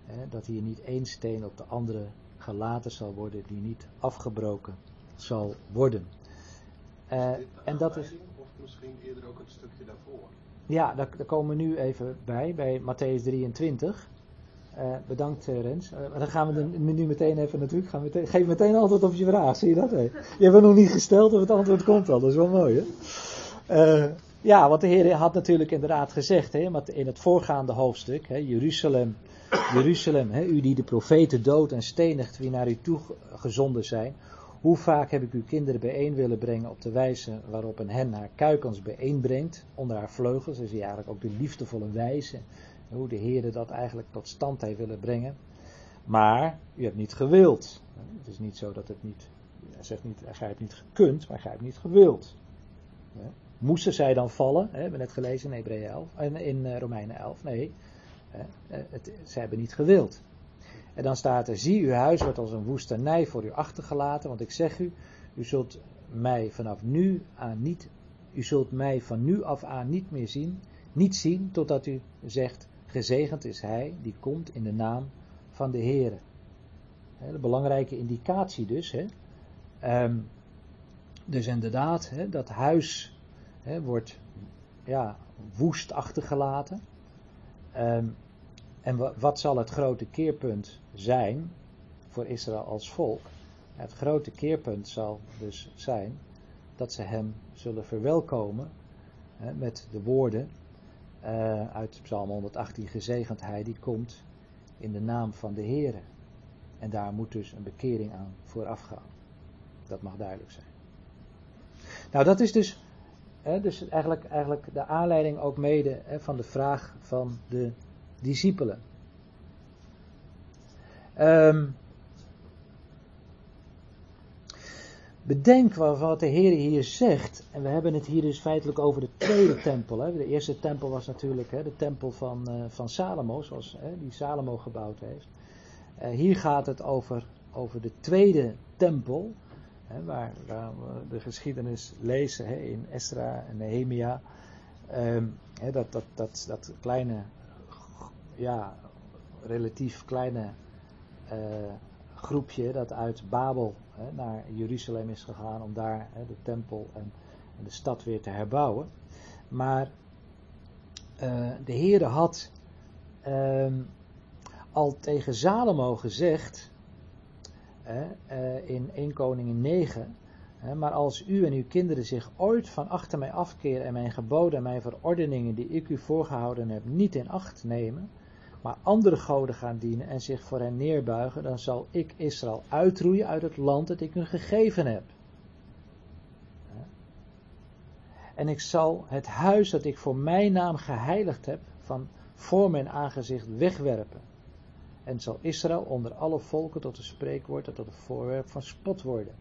hè, dat hier niet één steen op de andere gelaten zal worden die niet afgebroken zal worden. Uh, en dat is. Of misschien eerder ook een stukje daarvoor. Ja, daar, daar, komen we nu even bij, bij Matthäus 23. Uh, bedankt uh, Rens. Uh, dan gaan we er nu meteen even natuurlijk. Gaan we meteen, geef meteen antwoord op je vraag, zie je dat? Hè? Je hebt het nog niet gesteld of het antwoord komt al, dat is wel mooi hè. Ja, want de Heer had natuurlijk inderdaad gezegd hè, in het voorgaande hoofdstuk, hè, Jeruzalem, Jeruzalem, hè, u die de profeten dood en stenigt, wie naar u toe gezonden zijn. Hoe vaak heb ik uw kinderen bijeen willen brengen op de wijze waarop een hen haar kuikens bijeenbrengt onder haar vleugels. Dus eigenlijk ook de liefdevolle wijze. Hoe de Heer dat eigenlijk tot stand heeft willen brengen. Maar u hebt niet gewild. Het is niet zo dat het niet. Hij zegt niet, gij hebt niet gekund, maar gij hebt niet gewild. Moesten zij dan vallen? We hebben net gelezen in Hebreeën 11, in Romeinen 11. Nee, het, zij hebben niet gewild. En dan staat er, zie uw huis wordt als een woestenij voor u achtergelaten, want ik zeg u, u zult mij vanaf nu aan niet, u zult mij van nu af aan niet meer zien, niet zien, totdat u zegt, gezegend is hij die komt in de naam van de Heere. De belangrijke indicatie dus. Hè. Um, dus inderdaad, hè, dat huis hè, wordt ja, woest achtergelaten. Um, en wat zal het grote keerpunt zijn voor Israël als volk? Het grote keerpunt zal dus zijn dat ze hem zullen verwelkomen hè, met de woorden uh, uit Psalm 118, gezegend hij die komt in de naam van de Heere. En daar moet dus een bekering aan vooraf gaan. Dat mag duidelijk zijn. Nou, dat is dus, dus eigenlijk, eigenlijk de aanleiding ook mede van de vraag van de discipelen. Um, bedenk wat de Heer hier zegt. En we hebben het hier dus feitelijk over de tweede tempel. De eerste tempel was natuurlijk de tempel van, uh, van Salomo, zoals die Salomo gebouwd heeft. Uh, hier gaat het over, over de tweede tempel. Waar, we de geschiedenis lezen in Esra en Nehemia. Um, dat, dat, dat, dat kleine, ja, relatief kleine uh, groepje dat uit Babel naar Jeruzalem is gegaan om daar de tempel en, de stad weer te herbouwen. Maar uh, de Heere had uh, al tegen Salomo gezegd in 1 Koningin 9. Maar als u en uw kinderen zich ooit van achter mij afkeren en mijn geboden en mijn verordeningen die ik u voorgehouden heb niet in acht nemen, maar andere goden gaan dienen en zich voor hen neerbuigen, dan zal ik Israël uitroeien uit het land dat ik hun gegeven heb. En ik zal het huis dat ik voor mijn naam geheiligd heb, van voor mijn aangezicht wegwerpen. En zal Israël onder alle volken tot een spreekwoord en tot een voorwerp van spot worden.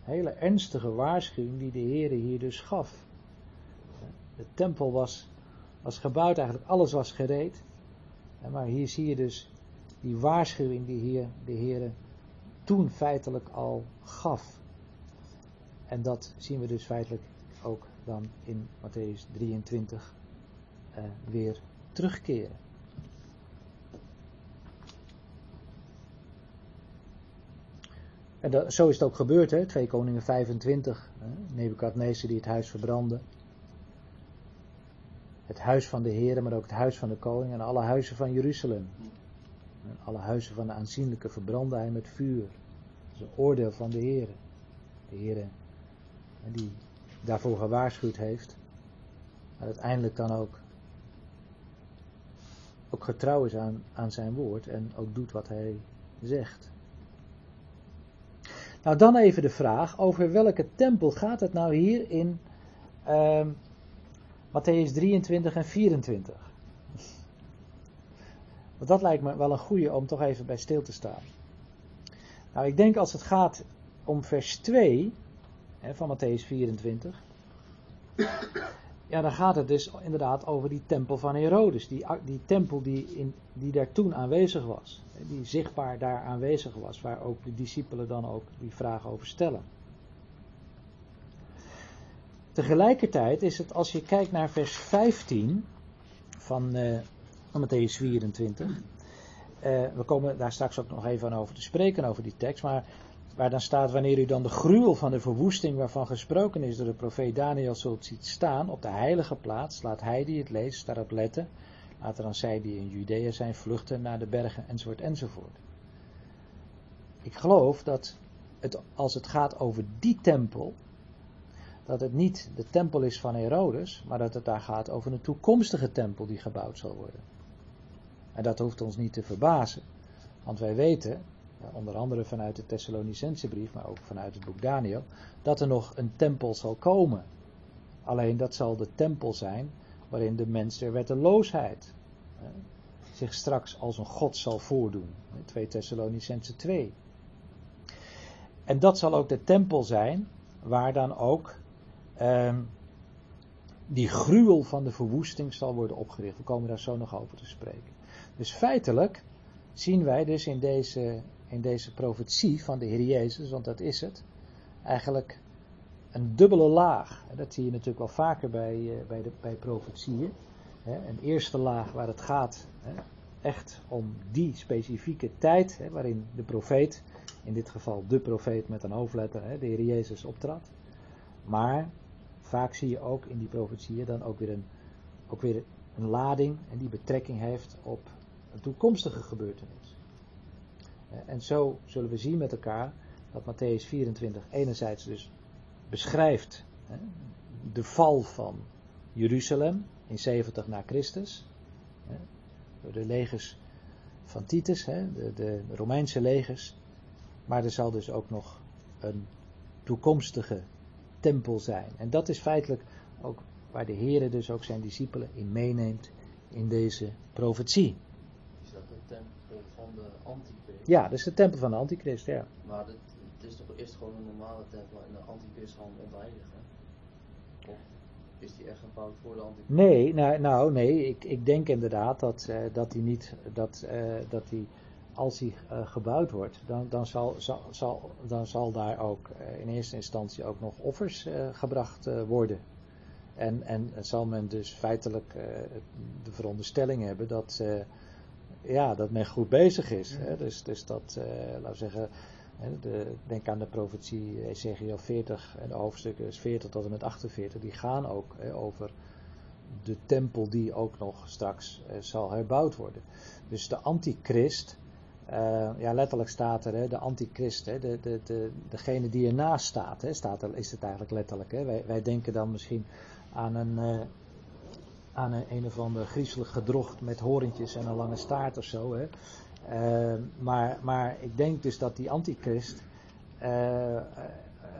Hele ernstige waarschuwing die de Heer hier dus gaf. De tempel was, was gebouwd, eigenlijk alles was gereed. Maar hier zie je dus die waarschuwing die hier de Heer toen feitelijk al gaf. En dat zien we dus feitelijk ook dan in Matthäus 23 eh, weer terugkeren. En zo is het ook gebeurd, hè? 2 Koningen 25, hè? Nebukadnezar die het huis verbrandde het huis van de Heer, maar ook het huis van de koning en alle huizen van Jeruzalem. En alle huizen van de aanzienlijke verbrandde hij met vuur. Dat is een oordeel van de Heer. De Heer die daarvoor gewaarschuwd heeft, maar uiteindelijk dan ook, ook getrouw is aan, aan zijn woord en ook doet wat hij zegt. Nou, dan even de vraag: over welke tempel gaat het nou hier in uh, Matthäus 23 en 24. Want dat lijkt me wel een goede om toch even bij stil te staan. Nou, ik denk als het gaat om vers 2 hè, van Matthäus 24. Ja, dan gaat het dus inderdaad over die tempel van Herodes. Die, die tempel die, in, die daar toen aanwezig was. Die zichtbaar daar aanwezig was. Waar ook de discipelen dan ook die vragen over stellen. Tegelijkertijd is het, als je kijkt naar vers 15 van, uh, Matthäus 24. Uh, we komen daar straks ook nog even over te spreken, over die tekst. Maar waar dan staat, wanneer u dan de gruwel van de verwoesting waarvan gesproken is door de profeet Daniel zult ziet staan op de heilige plaats, laat hij die het leest daarop letten. Later dan zij die in Judea zijn vluchten naar de bergen enzovoort enzovoort. Ik geloof dat het, als het gaat over die tempel, dat het niet de tempel is van Herodes, maar dat het daar gaat over een toekomstige tempel die gebouwd zal worden. En dat hoeft ons niet te verbazen, want wij weten, onder andere vanuit de Thessalonicense brief, maar ook vanuit het boek Daniel, dat er nog een tempel zal komen. Alleen dat zal de tempel zijn waarin de mens der wetteloosheid zich straks als een god zal voordoen. 2 Thessalonicense 2. En dat zal ook de tempel zijn waar dan ook Um, die gruwel van de verwoesting zal worden opgericht. We komen daar zo nog over te spreken. Dus feitelijk zien wij dus in deze, in deze profetie van de Heer Jezus, want dat is het, eigenlijk een dubbele laag. Dat zie je natuurlijk wel vaker bij, uh, bij, de, bij profetieën. Een eerste laag waar het gaat echt om die specifieke tijd waarin de profeet, in dit geval de profeet met een hoofdletter, de Heer Jezus optrad. Maar vaak zie je ook in die profetieën dan ook weer een, ook weer een lading en die betrekking heeft op een toekomstige gebeurtenis. Eh, en zo zullen we zien met elkaar dat Matthäus 24 enerzijds dus beschrijft de val van Jeruzalem in 70 na Christus. Door de legers van Titus, de, de Romeinse legers. Maar er zal dus ook nog een toekomstige tempel zijn. En dat is feitelijk ook waar de Heer dus ook zijn discipelen in meeneemt in deze profetie. Is dat een tempel van de antichrist? Ja, dat is de tempel van de antichrist, ja. Maar het, het is toch eerst gewoon een normale tempel en de antichrist gaan ontheiligen? Of is die echt gebouwd voor de antichrist? Nee, nou, nou nee, ik, ik denk inderdaad dat, uh, dat die niet, dat, uh, dat die, als die uh, gebouwd wordt, dan, dan, zal, zal, zal, dan zal daar ook in eerste instantie ook nog offers gebracht worden. En, en zal men dus feitelijk de veronderstelling hebben dat, ja, dat men goed bezig is. Hè? Dus, dus dat, laten we zeggen, de, denk aan de profetie Ezekiel 40 en de hoofdstukken 40 tot en met 48, die gaan ook hè, over de tempel die ook nog straks eh, zal herbouwd worden. Dus de antichrist, uh, ja letterlijk staat er, hè, de antichrist, hè, de, de, de, degene die ernaast staat, hè, staat er, is het eigenlijk letterlijk. Hè. Wij, wij denken dan misschien aan een, uh, aan een, een of ander griezelig gedrocht met horentjes en een lange staart of zo. Hè. Uh, maar, maar ik denk dus dat die antichrist uh,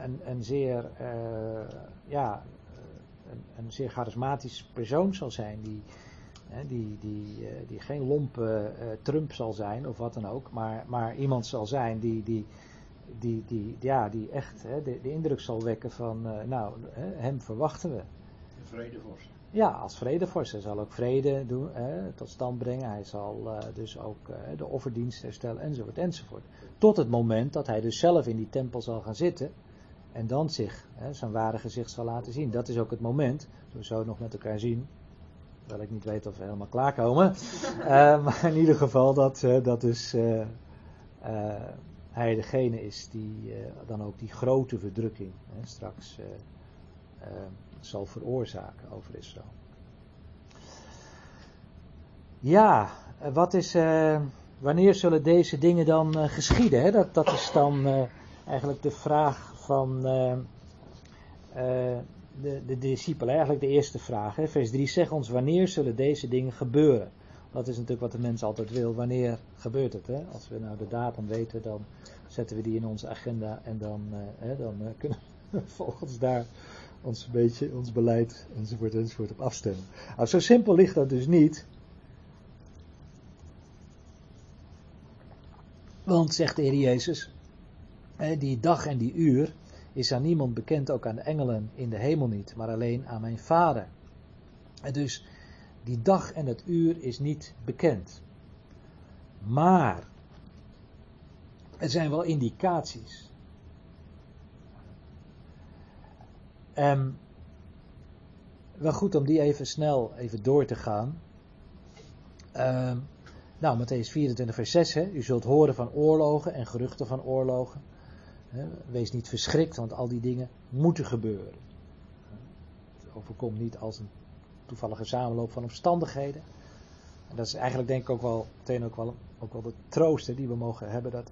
een, een, zeer, uh, ja, een, een, zeer charismatisch persoon zal zijn. Die, die, die, die geen lompe Trump zal zijn of wat dan ook. Maar, maar iemand zal zijn die, die, die, die, ja, die echt de, de indruk zal wekken van, nou, hem verwachten we. Ja, als vredevorst. Hij zal ook vrede doen, hè, tot stand brengen. Hij zal uh, dus ook uh, de offerdienst herstellen, enzovoort, enzovoort. Tot het moment dat hij dus zelf in die tempel zal gaan zitten. En dan zich hè, zijn ware gezicht zal laten zien. Dat is ook het moment, dat we zo nog met elkaar zien. Terwijl ik niet weet of we helemaal klaarkomen. uh, maar in ieder geval dat, dat dus hij degene is die dan ook die grote verdrukking hè, straks zal veroorzaken over Israël. Ja, wat is, uh, wanneer zullen deze dingen dan uh, geschieden? Hè? Dat, dat is dan eigenlijk de vraag van de, de discipelen, eigenlijk de eerste vraag. Hè? Vers 3 zegt ons, wanneer zullen deze dingen gebeuren? Dat is natuurlijk wat de mens altijd wil. Wanneer gebeurt het? Hè? Als we nou de datum weten, dan zetten we die in onze agenda en dan, hè, dan kunnen we volgens daar ons beetje, ons beleid enzovoort enzovoort op afstemmen. Nou, zo simpel ligt dat dus niet. Want, zegt de Heer Jezus, die dag en die uur is aan niemand bekend, ook aan de engelen in de hemel niet, maar alleen aan mijn Vader. En dus, die dag en het uur is niet bekend. Maar, er zijn wel indicaties. Um, wel goed om die even snel even door te gaan. Um, nou, Matthäus 24 vers 6. Hè. U zult horen van oorlogen en geruchten van oorlogen. Wees niet verschrikt, want al die dingen moeten gebeuren. Het overkomt niet als een toevallige samenloop van omstandigheden. En dat is eigenlijk denk ik ook wel meteen ook wel, ook wel de troost die we mogen hebben. Dat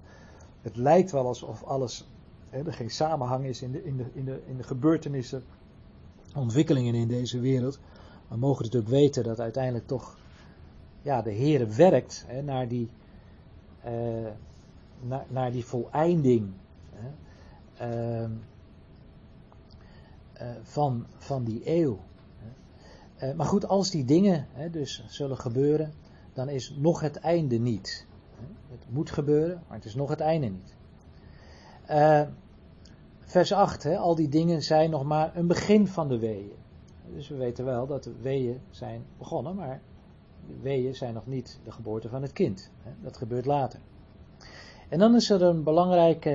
het lijkt wel alsof alles hè, er geen samenhang is in de, in, de, in, de, in de gebeurtenissen, ontwikkelingen in deze wereld. We mogen natuurlijk weten dat uiteindelijk toch ja, de Heer werkt hè, naar, die, uh, naar, die voleinding hè, uh, uh, van, van die eeuw. maar goed, als die dingen hè, dus zullen gebeuren, dan is nog het einde niet. Het moet gebeuren, maar het is nog het einde niet. Uh, vers 8, hè, al die dingen zijn nog maar een begin van de weeën. Dus we weten wel dat de weeën zijn begonnen, maar de weeën zijn nog niet de geboorte van het kind. Hè. Dat gebeurt later. En dan is er een belangrijk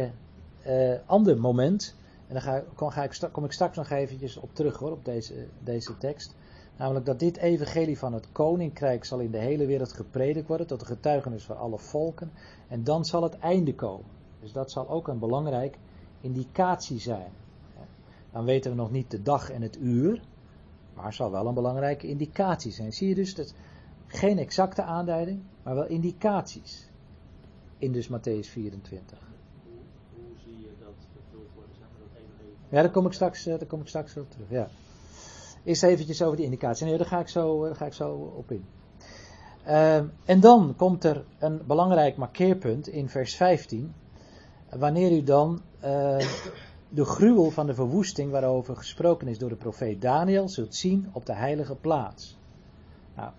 uh, ander moment, en daar ga, kom, ga ik, kom ik straks nog eventjes op terug hoor, op deze, deze tekst. Namelijk dat dit evangelie van het koninkrijk zal in de hele wereld gepredikt worden tot de getuigenis van alle volken. En dan zal het einde komen. Dus dat zal ook een belangrijk indicatie zijn. Dan weten we nog niet de dag en het uur, maar het zal wel een belangrijke indicatie zijn. Zie je dus dat geen exacte aanduiding, maar wel indicaties in dus Matthäus 24. Hoe, zie je dat vervuld worden. Ja, daar kom ik straks, eh, daar kom ik straks op terug. Ja. Eerst eventjes over die indicatie. Nee, daar ga ik zo, eh, daar ga ik zo op in. Ehm, en dan komt er een belangrijk markeerpunt in vers 15. Wanneer u dan eh, de gruwel van de verwoesting waarover gesproken is door de profeet Daniel zult zien op de heilige plaats. Nou,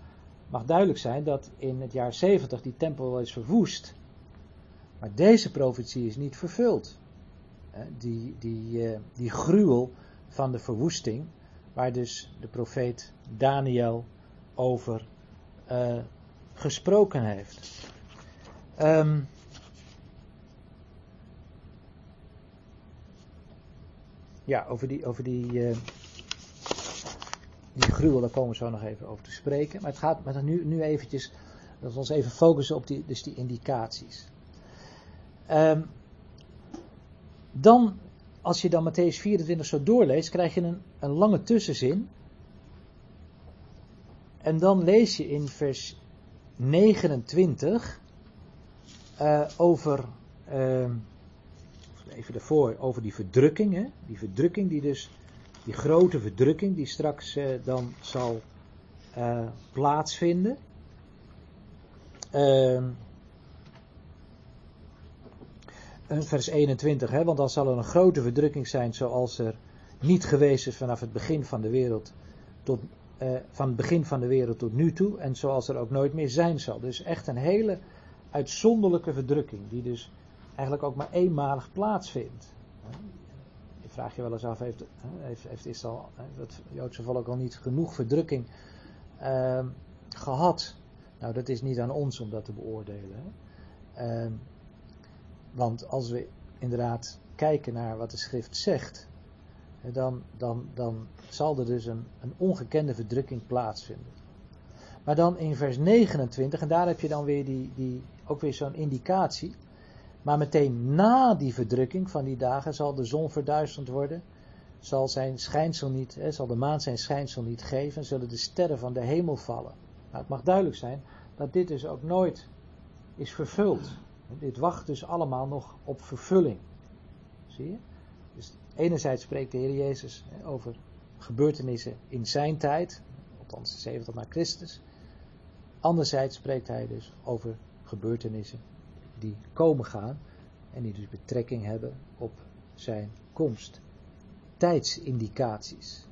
mag duidelijk zijn dat in het jaar 70 die tempel wel is verwoest. Maar deze profetie is niet vervuld. Die, die, eh, die gruwel van de verwoesting, waar dus de profeet Daniel over eh, gesproken heeft. Ehm, ja, over die, over die, eh, die gruwel, daar komen we zo nog even over te spreken. Maar het gaat met nu, nu eventjes, dat we ons even focussen op die, dus die indicaties. Ehm, dan, als je dan Matthäus 24 zo doorleest, krijg je een, een lange tussenzin. En dan lees je in vers 29 eh, over, ehm, even daarvoor, over die verdrukking. Hè? Die verdrukking die dus, die grote verdrukking die straks eh, dan zal eh, plaatsvinden. En vers 21, hè, want dan zal er een grote verdrukking zijn zoals er niet geweest is vanaf het begin van de wereld tot, eh, van het begin van de wereld tot nu toe en zoals er ook nooit meer zijn zal. Dus echt een hele uitzonderlijke verdrukking die dus eigenlijk ook maar eenmalig plaatsvindt. Je vraagt je wel eens af, heeft, heeft, heeft Israël, het Joodse volk al niet genoeg verdrukking uh, gehad? Nou, dat is niet aan ons om dat te beoordelen. Uh, want als we inderdaad kijken naar wat de schrift zegt, dan, dan, dan zal er dus een, een ongekende verdrukking plaatsvinden. Maar dan in vers 29, en daar heb je dan weer die, die, ook weer zo'n indicatie. Maar meteen na die verdrukking van die dagen zal de zon verduisterd worden, zal zijn schijnsel niet, hè, zal de maan zijn schijnsel niet geven, en zullen de sterren van de hemel vallen. Nou, het mag duidelijk zijn dat dit dus ook nooit is vervuld. Dit wacht dus allemaal nog op vervulling. Zie je? Dus enerzijds spreekt de Heer Jezus over gebeurtenissen in zijn tijd, althans 70 na Christus. Anderzijds spreekt hij dus over gebeurtenissen die komen gaan en die dus betrekking hebben op zijn komst. Tijdsindicaties.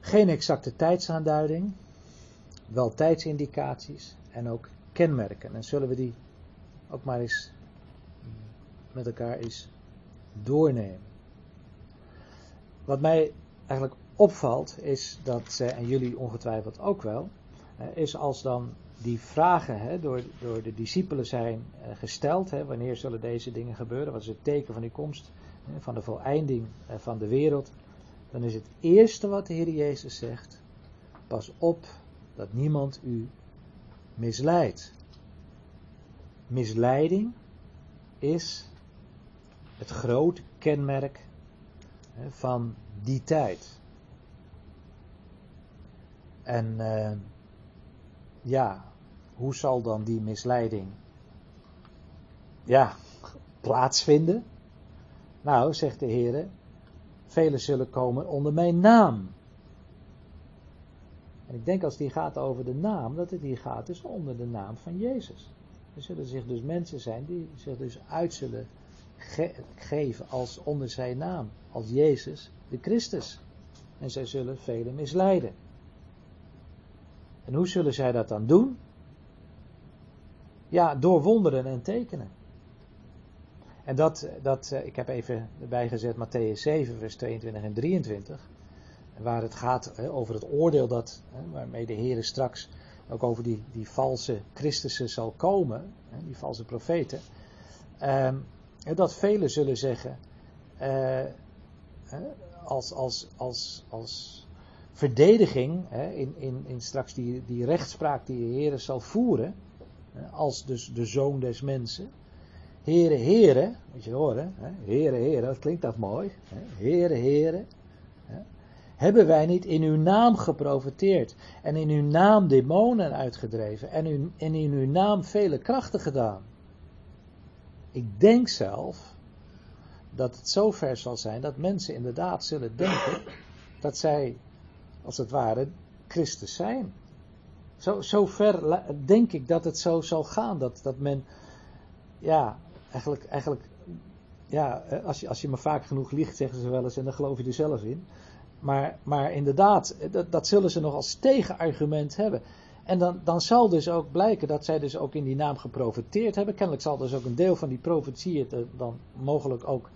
Geen exacte tijdsaanduiding, wel tijdsindicaties en ook kenmerken. En zullen we die ook maar eens met elkaar eens doornemen. Wat mij eigenlijk opvalt is dat, en jullie ongetwijfeld ook wel, is als dan die vragen hè, door, door de discipelen zijn gesteld, hè, wanneer zullen deze dingen gebeuren, wat is het teken van die komst, van de voleinding van de wereld, dan is het eerste wat de Heer Jezus zegt, pas op dat niemand u misleidt. Misleiding is het grote kenmerk van die tijd. En ja, hoe zal dan die misleiding ja, plaatsvinden? Nou, zegt de Heer, velen zullen komen onder mijn naam. En ik denk als die gaat over de naam, dat het hier gaat dus onder de naam van Jezus. Er zullen zich dus mensen zijn die zich dus uit zullen ge geven als onder zijn naam, als Jezus de Christus. En zij zullen velen misleiden. En hoe zullen zij dat dan doen? Ja, door wonderen en tekenen. En dat, dat ik heb even erbij gezet Matthäus 7, vers 22 en 23 waar het gaat over het oordeel dat, waarmee de Heer straks ook over die, die valse Christussen zal komen, die valse profeten, eh, dat velen zullen zeggen, eh, als, als, als, als verdediging in, in, in straks die, die rechtspraak die de Heer zal voeren, als dus de zoon des mensen, Heren, heren, moet je horen, hè? heren, heren, dat klinkt dat mooi. Hè? Heren, heren, hebben wij niet in uw naam geprofiteerd en in uw naam demonen uitgedreven en, in uw naam vele krachten gedaan? ik denk zelf dat het zo ver zal zijn dat mensen inderdaad zullen denken dat zij, als het ware, Christus zijn. Zo, zo ver denk ik dat het zo zal gaan. Dat, dat men, ja, eigenlijk, eigenlijk ja, als je, als je maar vaak genoeg liegt, zeggen ze wel eens, en dan geloof je er zelf in. Maar, maar inderdaad, dat, dat zullen ze nog als tegenargument hebben. En dan, dan zal dus ook blijken dat zij dus ook in die naam geprofiteerd hebben. Kennelijk zal dus ook een deel van die profetieën dan mogelijk ook,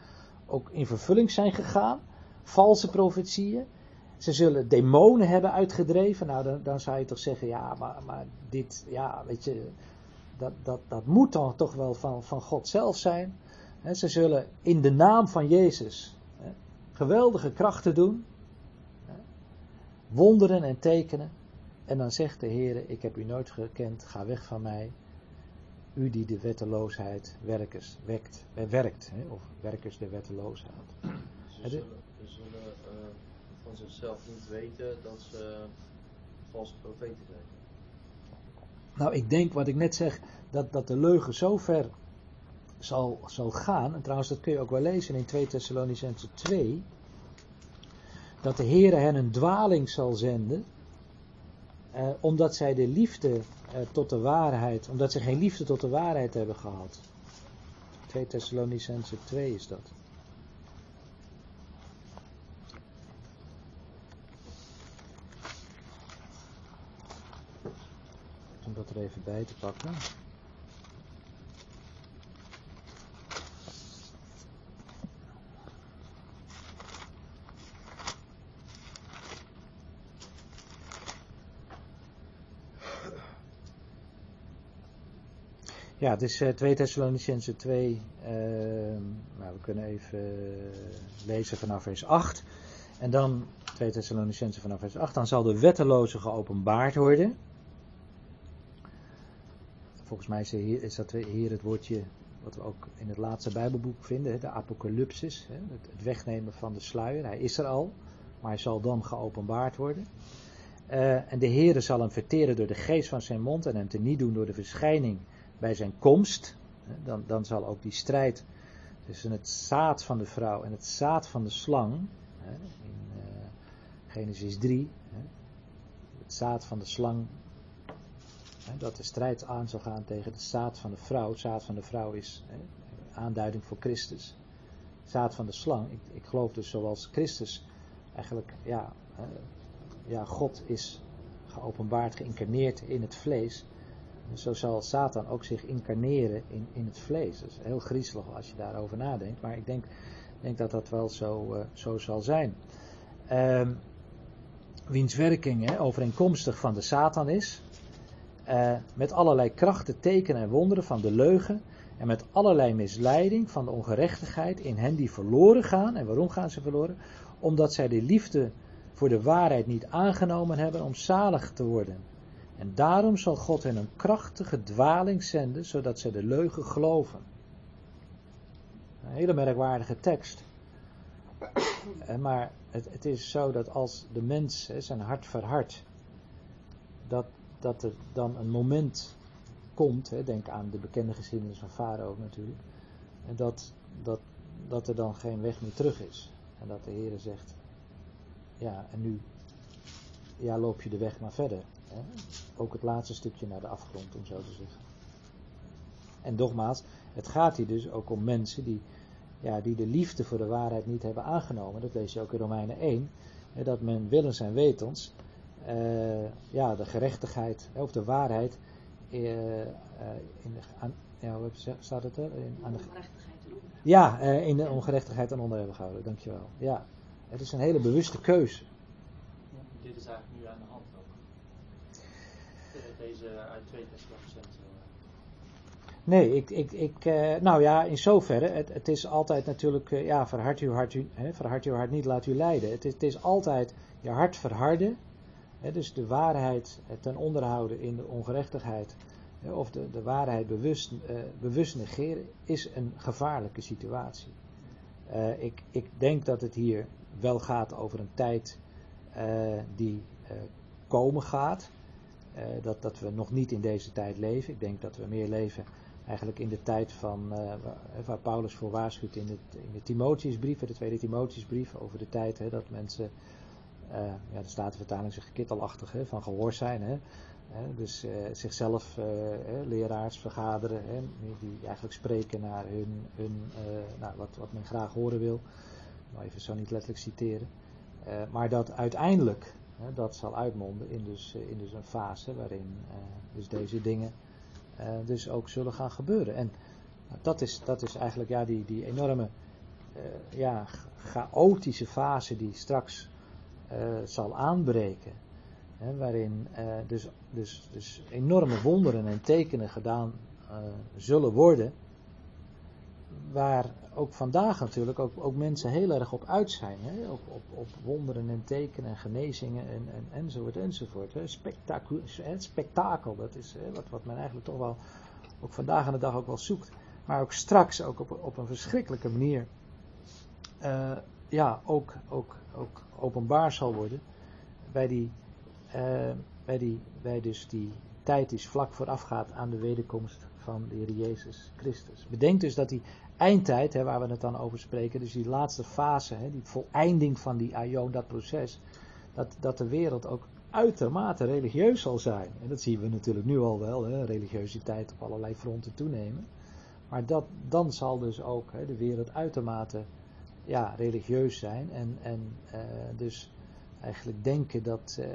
ook in vervulling zijn gegaan. Valse profetieën. Ze zullen demonen hebben uitgedreven. Nou, dan, dan zou je toch zeggen, ja, maar, maar dit, ja, weet je, dat, dat, dat moet dan toch wel van, van God zelf zijn. ze zullen in de naam van Jezus geweldige krachten doen. Wonderen en tekenen. En dan zegt de Heer, ik heb u nooit gekend, ga weg van mij. U die de wetteloosheid werkers, wekt, eh, werkt, of werkers de wetteloosheid. Ze zullen, ze zullen van zichzelf niet weten dat ze valse profeten zijn. Nou, ik denk wat ik net zeg, dat, dat de leugen zo ver zal, zal gaan. En trouwens, dat kun je ook wel lezen in 2 Thessalonicense 2. Dat de Heer hen een dwaling zal zenden eh, omdat zij de liefde eh, tot de waarheid, omdat ze geen liefde tot de waarheid hebben gehad. 2 Thessalonicense 2 is dat. Om dat er even bij te pakken. Ja, het is uh, 2 Thessalonicense 2. Uh, nou, we kunnen even lezen vanaf vers 8. En dan 2 Thessalonicense vanaf vers 8. Dan zal de wetteloze geopenbaard worden. Volgens mij is dat hier het woordje wat we ook in het laatste Bijbelboek vinden, de apocalypsis, het wegnemen van de sluier. Hij is er al, maar hij zal dan geopenbaard worden. Uh, en de Heere zal hem verteren door de geest van zijn mond en hem te niet doen door de verschijning bij zijn komst, dan, dan zal ook die strijd tussen het zaad van de vrouw en het zaad van de slang, in uh, Genesis 3, het zaad van de slang, dat de strijd aan zal gaan tegen het zaad van de vrouw. Zaad van de vrouw is aanduiding voor Christus. Zaad van de slang, ik, ik geloof dus zoals Christus eigenlijk, ja, ja, God is geopenbaard, geïncarneerd in het vlees zo zal Satan ook zich incarneren in, in het vlees. Dat is heel griezelig als je daarover nadenkt, maar ik denk, denk dat dat wel zo, uh, zo zal zijn. Um, wiens werking hè, overeenkomstig van de Satan is, uh, met allerlei krachten, tekenen en wonderen van de leugen en met allerlei misleiding van de ongerechtigheid in hen die verloren gaan. En waarom gaan ze verloren? Omdat zij de liefde voor de waarheid niet aangenomen hebben om zalig te worden. En daarom zal God hen een krachtige dwaling zenden, zodat ze de leugen geloven. Een hele merkwaardige tekst. Eh, maar het, het is zo dat als de mens zijn hart verhardt, dat, dat er dan een moment komt, hè, denk aan de bekende geschiedenis van Farao natuurlijk, en dat, dat, dat er dan geen weg meer terug is. En dat de Heer zegt, ja, en nu ja, loop je de weg maar verder. Hè? Ook het laatste stukje naar de afgrond, om zo te zeggen. En nogmaals, het gaat hier dus ook om mensen die, ja, die de liefde voor de waarheid niet hebben aangenomen. Dat lees je ook in Romeinen 1. Hè, dat men willens en wetens ja, de gerechtigheid of de waarheid uh, in de, aan, ja, hoe staat het er? In, aan de, ja, in de ongerechtigheid aan onder hebben gehouden. Dankjewel. Ja, het is een hele bewuste keuze. dit is eigenlijk nu aan de hand ook. Deze uit 2 Thessalonicense. Nee, ik, ik, ik, uh, nou ja, in zoverre, het, het is altijd natuurlijk, uh, ja, verhard uw hart, hè, verhard uw hart niet, laat u leiden. Het het is altijd je hart verharden, dus de waarheid ten onderhouden in de ongerechtigheid, of de, de waarheid bewust, uh, bewust negeren, is een gevaarlijke situatie. ik, ik denk dat het hier wel gaat over een tijd die komen gaat. Dat, dat we nog niet in deze tijd leven. Ik denk dat we meer leven eigenlijk in de tijd van, waar, Paulus voor waarschuwt in, het, in de Timotheusbrief, de tweede Timotheusbrief, over de tijd dat mensen, ja, de Statenvertaling zegt kittelachtig, hè, van gehoor zijn. Hè, dus uh, zichzelf leraars vergaderen, hè, die eigenlijk spreken naar hun, hun nou, wat, wat men graag horen wil. Nou, even zo niet letterlijk citeren. maar dat uiteindelijk, dat zal uitmonden in dus, in dus een fase waarin dus deze dingen dus ook zullen gaan gebeuren. En dat is, dat is eigenlijk ja, die, die enorme ja, chaotische fase die straks zal aanbreken. Hè, waarin dus, dus, dus enorme wonderen en tekenen gedaan zullen worden. Waar ook vandaag natuurlijk ook, ook mensen heel erg op uit zijn. Hè? Op, op, op wonderen en tekenen en genezingen en, en, enzovoort enzovoort. Hè? Spektakel, spektakel, dat is wat, wat men eigenlijk toch wel ook vandaag aan de dag ook wel zoekt. Maar ook straks ook op, op een verschrikkelijke manier ja, ook, ook, ook openbaar zal worden. Bij die, uh, bij die, bij dus die tijd die vlak voorafgaat aan de wederkomst van de Heer Jezus Christus. Bedenk dus dat die eindtijd, hè, waar we het dan over spreken, dus die laatste fase, hè, die voleinding van die aion, dat proces, dat, dat de wereld ook uitermate religieus zal zijn. En dat zien we natuurlijk nu al wel, hè, religiositeit op allerlei fronten toenemen. Maar dat, dan zal dus ook hè, de wereld uitermate ja, religieus zijn en, en uh, dus eigenlijk denken dat, uh,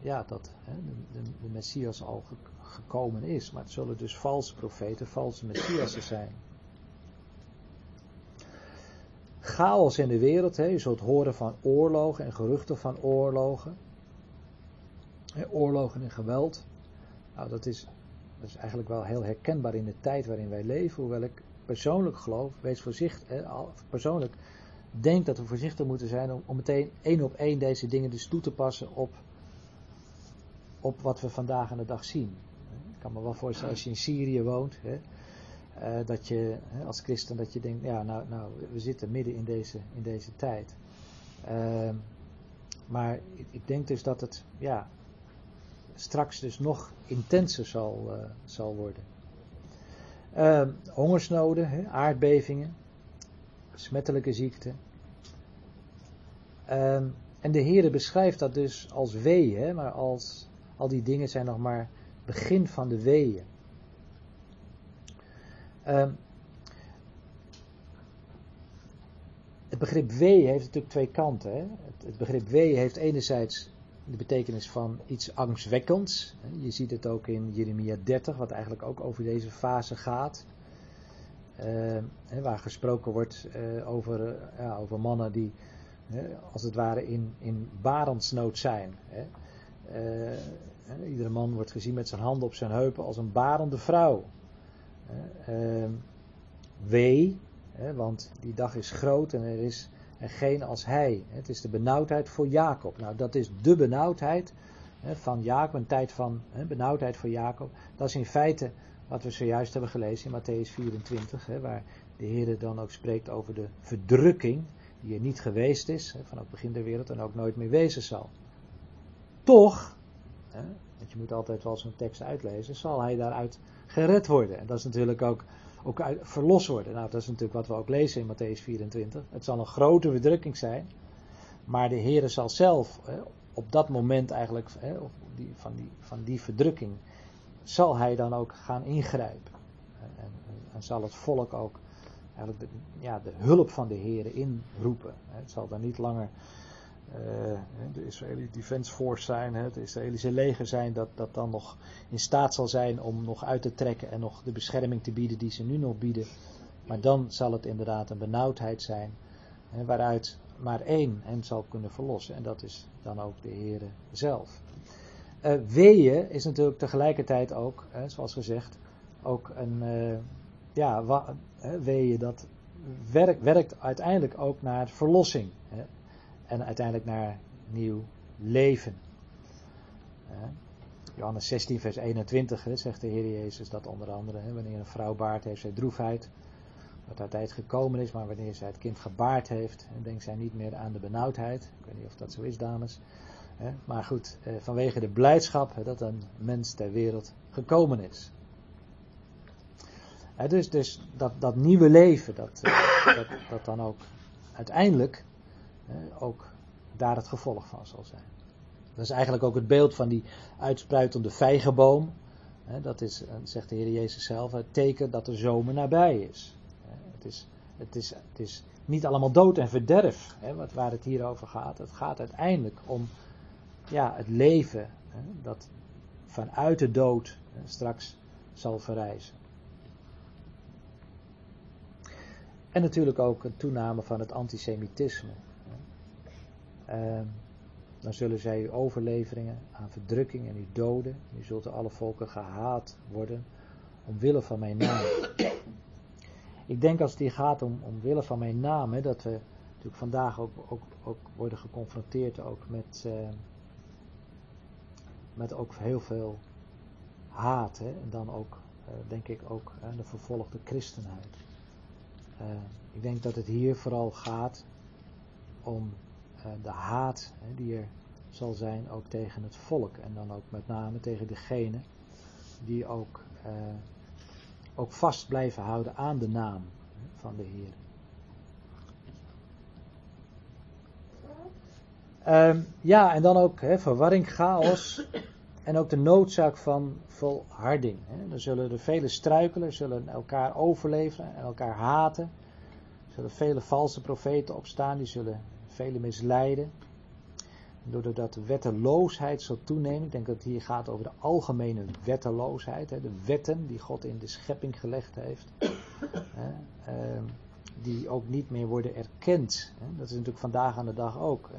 ja, dat hè, de, de, Messias al gekomen is. Maar het zullen dus valse profeten, valse Messiassen zijn chaos in de wereld. Hè. Je zult horen van oorlogen en geruchten van oorlogen. Oorlogen en geweld. Nou, dat is, dat is eigenlijk wel heel herkenbaar in de tijd waarin wij leven. Hoewel ik persoonlijk geloof, wees voorzichtig, persoonlijk denk dat we voorzichtig moeten zijn om, meteen één op één deze dingen dus toe te passen op, op wat we vandaag aan de dag zien. Ik kan me wel voorstellen als je in Syrië woont. Hè, uh, dat je als christen dat je denkt, ja, nou, nou we zitten midden in deze, in deze tijd. Uh, maar ik, denk dus dat het ja, straks dus nog intenser zal, uh, zal worden. Ehm, hongersnoden, hè, aardbevingen, smettelijke ziekten. Ehm, en de Heer beschrijft dat dus als weeën, maar als al die dingen zijn nog maar begin van de weeën. Um, het begrip wee heeft natuurlijk twee kanten. Hè? Het, het, begrip wee heeft enerzijds de betekenis van iets angstwekkends. Je ziet het ook in Jeremia 30, wat eigenlijk ook over deze fase gaat. Uh, waar gesproken wordt uh, over, uh, ja, over mannen die als het ware in, in barendsnood zijn. Iedere man wordt gezien met zijn handen op zijn heupen als een barende vrouw. Uh, wee, want die dag is groot en er is er geen als hij. Het is de benauwdheid voor Jacob. Nou, dat is de benauwdheid van Jacob, een tijd van benauwdheid voor Jacob. Dat is in feite wat we zojuist hebben gelezen in Matthäus 24, waar de Heer dan ook spreekt over de verdrukking die er niet geweest is, van het begin der wereld en ook nooit meer wezen zal. Toch, want je moet altijd wel zo'n tekst uitlezen, zal hij daaruit gered worden. En dat is natuurlijk ook, ook uit, verlost worden. Nou, dat is natuurlijk wat we ook lezen in Matthäus 24. Het zal een grote verdrukking zijn, maar de Heer zal zelf hè, op dat moment eigenlijk, hè, van, die, van die verdrukking, zal hij dan ook gaan ingrijpen. En, en, zal het volk ook eigenlijk de, ja, de hulp van de Heer inroepen. Het zal dan niet langer uh, de Israëlische Defense Force zijn, het Israëlische leger zijn, dat, dat dan nog in staat zal zijn om nog uit te trekken en nog de bescherming te bieden die ze nu nog bieden. Maar dan zal het inderdaad een benauwdheid zijn, waaruit maar één hen zal kunnen verlossen. En dat is dan ook de Heer zelf. Uh, weeën is natuurlijk tegelijkertijd ook, zoals gezegd, ook een, uh, ja, wa, weeën dat werkt, uiteindelijk ook naar verlossing. En uiteindelijk naar nieuw leven. Johannes 16, vers 21 zegt de Heer Jezus dat onder andere. wanneer een vrouw baart, heeft zij droefheid. Dat haar tijd gekomen is, maar wanneer zij het kind gebaard heeft, denkt zij niet meer aan de benauwdheid. Ik weet niet of dat zo is, dames. Maar goed, eh, vanwege de blijdschap dat een mens ter wereld gekomen is. Dus dus dat, dat nieuwe leven, dat, eh, dat, dat dan ook uiteindelijk ook daar het gevolg van zal zijn. Dat is eigenlijk ook het beeld van die uitspruitende vijgenboom. Dat is, eh, zegt de Heer Jezus zelf, het teken dat de zomer nabij is. Het is, het is, het is niet allemaal dood en verderf hè, waar het hier over gaat. Het gaat uiteindelijk om ja, het leven hè, dat vanuit de dood hè, straks zal verrijzen. En natuurlijk ook een toename van het antisemitisme. Ehm, dan zullen zij uw overleveringen aan verdrukking en uw doden. U zult door alle volken gehaat worden omwille van mijn naam. Ik denk als het hier gaat om omwille van mijn naam, hè, dat we natuurlijk vandaag ook, ook, ook worden geconfronteerd ook met, eh, met ook heel veel haat. Hè, en dan ook, eh, denk ik, ook eh, de vervolgde christenheid. Eh, ik denk dat het hier vooral gaat om eh, de haat hè, die er zal zijn ook tegen het volk. En dan ook met name tegen degene die ook, ook vast blijven houden aan de naam van de Heer. Ehm, ja, en dan ook verwarring, chaos en ook de noodzaak van volharding. Hè. Dan zullen er vele struikelen, zullen elkaar overleveren en elkaar haten. Er zullen vele valse profeten opstaan, die zullen velen misleiden. Doordat de wetteloosheid zal toenemen. Ik denk dat het hier gaat over de algemene wetteloosheid. De wetten die God in de schepping gelegd heeft. Ehm, die ook niet meer worden erkend. Dat is natuurlijk vandaag aan de dag ook.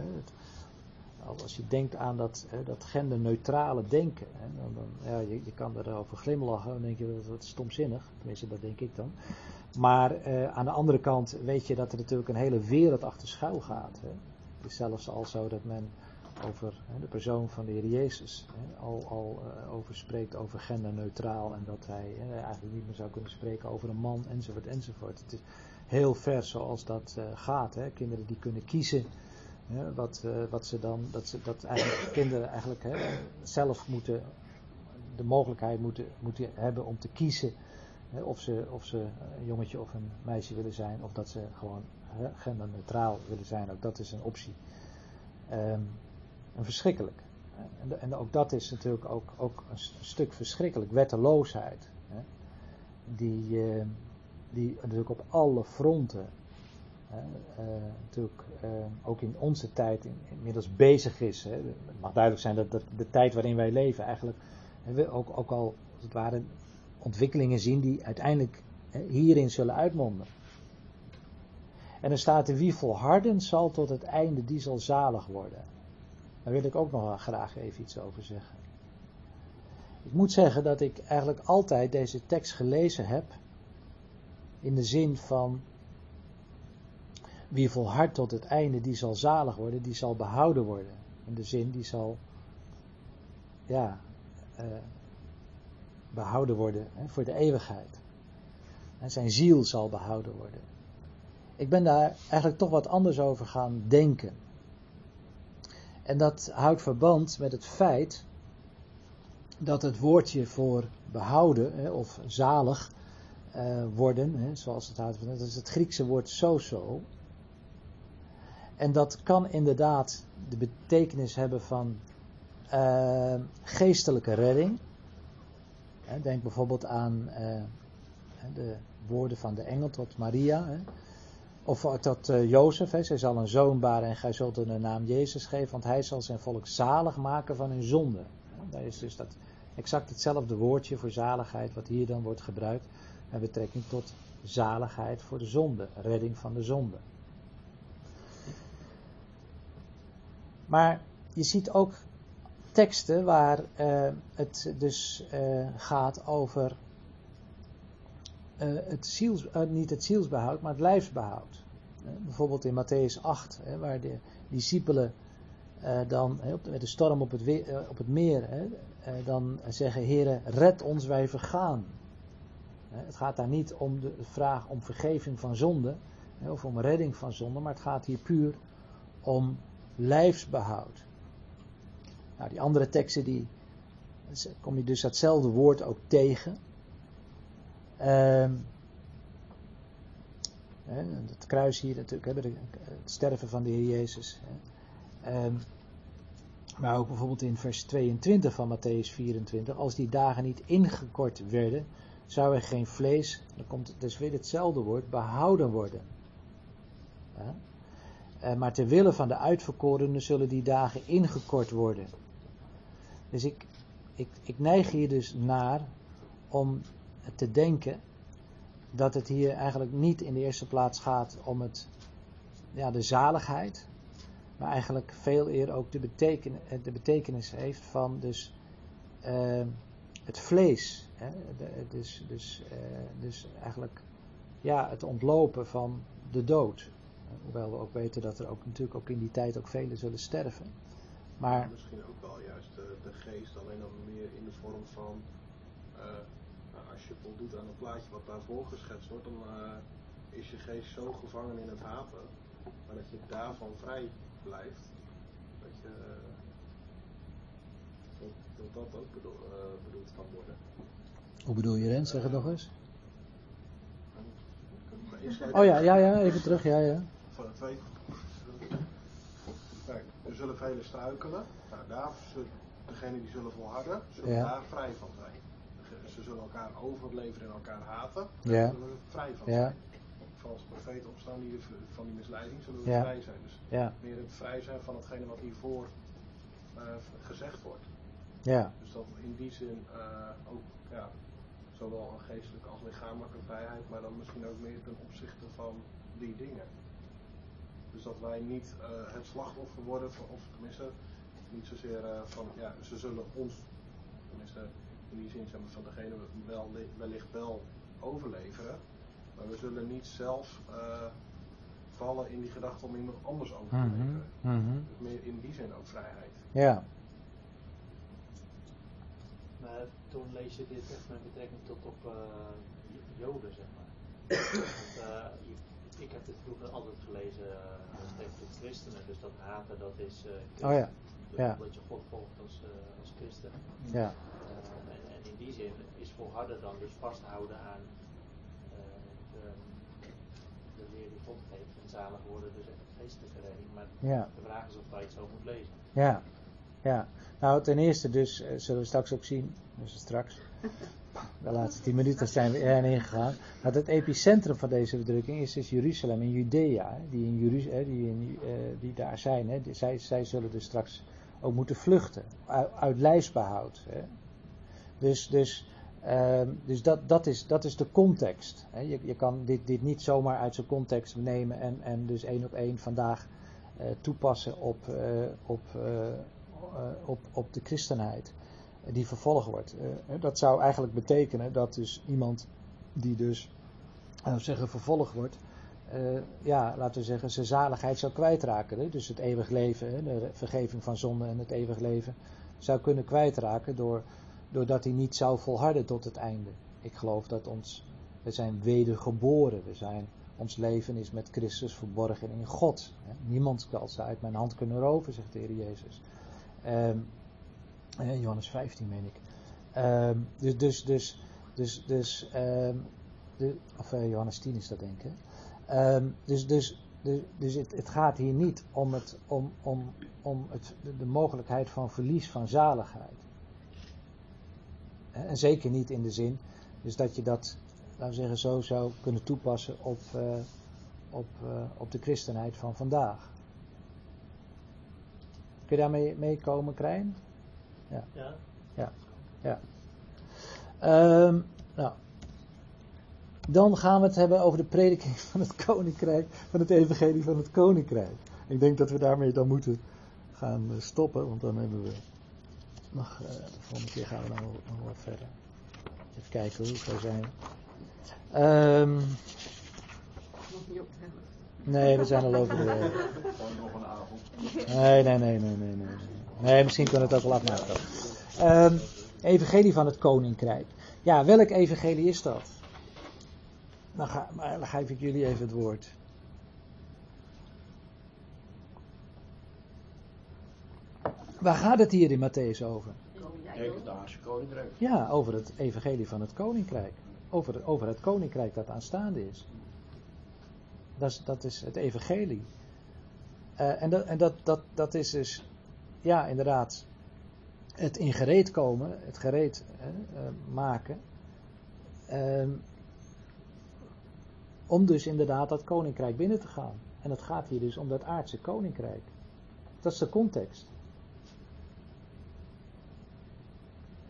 Als je denkt aan dat, hè, dat genderneutrale denken. Hè, dan, ja, je, je kan erover glimlachen. Dan denk je dat dat is stomzinnig. Tenminste, dat denk ik dan. Maar eh, aan de andere kant weet je dat er natuurlijk een hele wereld achter schuil gaat. Hè. Het is zelfs al zo dat men over hè, de persoon van de Heer Jezus al, al uh, over spreekt over genderneutraal. En dat hij eigenlijk niet meer zou kunnen spreken over een man enzovoort enzovoort. Het is heel ver zoals dat uh, gaat. Kinderen die kunnen kiezen wat, uh, wat ze dan, dat, ze, dat eigenlijk kinderen eigenlijk hè, zelf moeten, de mogelijkheid moeten, moeten hebben om te kiezen hè, of, ze, of ze een jongetje of een meisje willen zijn, of dat ze gewoon hè, genderneutraal willen zijn. Ook dat is een optie. Um, en verschrikkelijk. En, en, ook dat is natuurlijk ook, ook een stuk verschrikkelijk. Wetteloosheid. Hè, die, uh, die natuurlijk op alle fronten uh, natuurlijk uh, ook in onze tijd in, inmiddels bezig is. Hè. Het mag duidelijk zijn dat, dat, de tijd waarin wij leven eigenlijk we ook, ook al als het ware ontwikkelingen zien die uiteindelijk hè, hierin zullen uitmonden. En er staat er wie volharden zal tot het einde, die zal zalig worden. Daar wil ik ook nog graag even iets over zeggen. Ik moet zeggen dat ik eigenlijk altijd deze tekst gelezen heb in de zin van wie volhardt tot het einde, die zal zalig worden, die zal behouden worden. In de zin, die zal ja, uh, behouden worden hè, voor de eeuwigheid. En zijn ziel zal behouden worden. Ik ben daar eigenlijk toch wat anders over gaan denken. En dat houdt verband met het feit dat het woordje voor behouden hè, of zalig uh, worden, hè, zoals het houdt, dat is het Griekse woord sozo. En dat kan inderdaad de betekenis hebben van uh, geestelijke redding. Denk bijvoorbeeld aan uh, de woorden van de engel tot Maria. Of tot uh, Jozef. Zij zal een zoon baren en gij zult hem de naam Jezus geven. Want hij zal zijn volk zalig maken van hun zonde. Daar is dus dat exact hetzelfde woordje voor zaligheid. Wat hier dan wordt gebruikt. Met betrekking tot zaligheid voor de zonde. Redding van de zonde. Maar je ziet ook teksten waar uh, het dus uh, gaat over uh, het ziels, niet het zielsbehoud, maar het lijfsbehoud. bijvoorbeeld in Matthäus 8, hè, waar de discipelen dan met de storm op het, op het meer dan zeggen: Heere, red ons, wij vergaan. het gaat daar niet om de vraag om vergeving van zonde of om redding van zonde, maar het gaat hier puur om lijfsbehoud. Nou, die andere teksten, die kom je dus datzelfde woord ook tegen. Ehm, het kruis hier natuurlijk, het sterven van de Heer Jezus. Ehm, maar ook bijvoorbeeld in vers 22 van Matthäus 24. Als die dagen niet ingekort werden, zou er geen vlees, dan komt het dus weer hetzelfde woord, behouden worden. Ja. Eh, maar ter wille van de uitverkorenen zullen die dagen ingekort worden. Dus ik, ik, ik neig hier dus naar om te denken dat het hier eigenlijk niet in de eerste plaats gaat om het, ja, de zaligheid, maar eigenlijk veel eer ook de, eh, betekenis heeft van dus eh, het vlees. Hè? Dus, dus, dus eigenlijk ja, het ontlopen van de dood. Hoewel we ook weten dat er ook natuurlijk ook in die tijd ook velen zullen sterven. Maar Misschien ook wel juist de, de geest, alleen dan meer in de vorm van. eh, nou, als je voldoet aan het plaatje wat daarvoor geschetst wordt, dan eh, is je geest zo gevangen in het haten, maar dat je daarvan vrij blijft. Dat je. eh, dat, dat dat ook bedoel, eh, bedoeld kan worden. hoe bedoel je Rens? Zeg het nog eens. Oh ja, ja, ja, even terug, ja, ja. Twee. Kijk, er zullen velen struikelen. Nou, daar degenen die zullen volharden, zullen Ja. daar vrij van zijn. Ze zullen elkaar overleveren en elkaar haten. Ja. Daar zullen we vrij van Ja. zijn. Valse profeten opstaan die van die misleiding zullen we Ja. vrij zijn. Dus Ja, meer het vrij zijn van hetgene wat hiervoor eh, gezegd wordt. ja, Dus dat in die zin eh, ook ja, zowel een geestelijke als lichamelijke vrijheid, maar dan misschien ook meer ten opzichte van die dingen. Dus dat wij niet eh, het slachtoffer worden, van, of tenminste niet zozeer eh, van, ja, ze zullen ons, tenminste in die zin zeg maar, van degene wel, wellicht wel overleveren, maar we zullen niet zelf eh, vallen in die gedachte om iemand anders over te Mhm, leveren. mhm. Dus meer in die zin ook vrijheid. ja, Maar toen lees je dit echt met betrekking tot op eh, Joden, zeg maar. Want, eh, ik heb dit vroeger altijd gelezen uh, met betrekking tot christenen. Dus dat haten, dat is eh Oh ja, dat- ja. je God volgt als, eh, als christen. ja, Eh, en, en in die zin is volharden dan dus vasthouden aan eh, de, de leer die God geeft. En zalig worden, dus echt geestelijke redding. Maar ja. de vraag is of wij het zo moet lezen. Ja, ja. Nou, ten eerste dus, zullen we straks ook zien, dus straks, de laatste tien minuten zijn we erin ingegaan, dat het epicentrum van deze verdrukking is dus Jeruzalem in Judea, die, in Jeruz die, eh, die daar zijn. Hè. Zij, zij zullen dus straks ook moeten vluchten, uit, lijfsbehoud. Hè. Dus, dus, ehm, dus dat, dat, is, dat is de context. Hè. Je, je kan dit, dit niet zomaar uit zijn context nemen en, en dus één op één vandaag eh, toepassen op, eh, op, op, op de christenheid die vervolgd wordt. Eh, dat zou eigenlijk betekenen dat dus iemand die dus, laten we zeggen, vervolgd wordt, eh, ja, laten we zeggen, zijn zaligheid zou kwijtraken. Dus het eeuwig leven, de vergeving van zonde en het eeuwig leven, zou kunnen kwijtraken door, doordat hij niet zou volharden tot het einde. Ik geloof dat ons, we zijn wedergeboren, we zijn ons leven is met Christus verborgen in God. Niemand zal ze uit mijn hand kunnen roven, zegt de Heer Jezus. Ehm, eh, Johannes 15, meen ik. Ehm, dus, dus, dus, dus, dus ehm, de, of eh, Johannes 10 is dat, denk ik. Ehm, dus dus, dus, dus het, het gaat hier niet om, het, om, om, om het, de, mogelijkheid van verlies van zaligheid. En zeker niet in de zin, dus dat je dat laten we zeggen, zo zou kunnen toepassen op, eh, op, eh, op de christenheid van vandaag. Kun je daarmee meekomen, Krijn? Ja? Ja. ja. Ehm, nou. Dan gaan we het hebben over de prediking van het koninkrijk, van het evangelie van het koninkrijk. Ik denk dat we daarmee dan moeten gaan eh, stoppen, want dan hebben we nog, eh, de volgende keer gaan we dan nog nog wat verder. Even kijken hoe ver zijn we. Ehm, Nog niet op de helft. nee, we zijn al over de. Gewoon nog een avond. Nee, nee, nee, nee, nee, nee. Nee, misschien kunnen we het ook wel afmaken. Ehm, evangelie van het koninkrijk. Ja, welk evangelie is dat? Dan, ga, maar dan geef ik jullie even het woord. Waar gaat het hier in Matthäus over? Koninkrijk. Ja, over het evangelie van het koninkrijk. over, over het koninkrijk dat aanstaande is. Dat is, dat is het evangelie. Eh, en dat, en dat, dat, dat is dus, ja, inderdaad, het in gereed komen, het gereed eh, maken. Ehm, om dus inderdaad dat koninkrijk binnen te gaan. En het gaat hier dus om dat aardse koninkrijk. Dat is de context.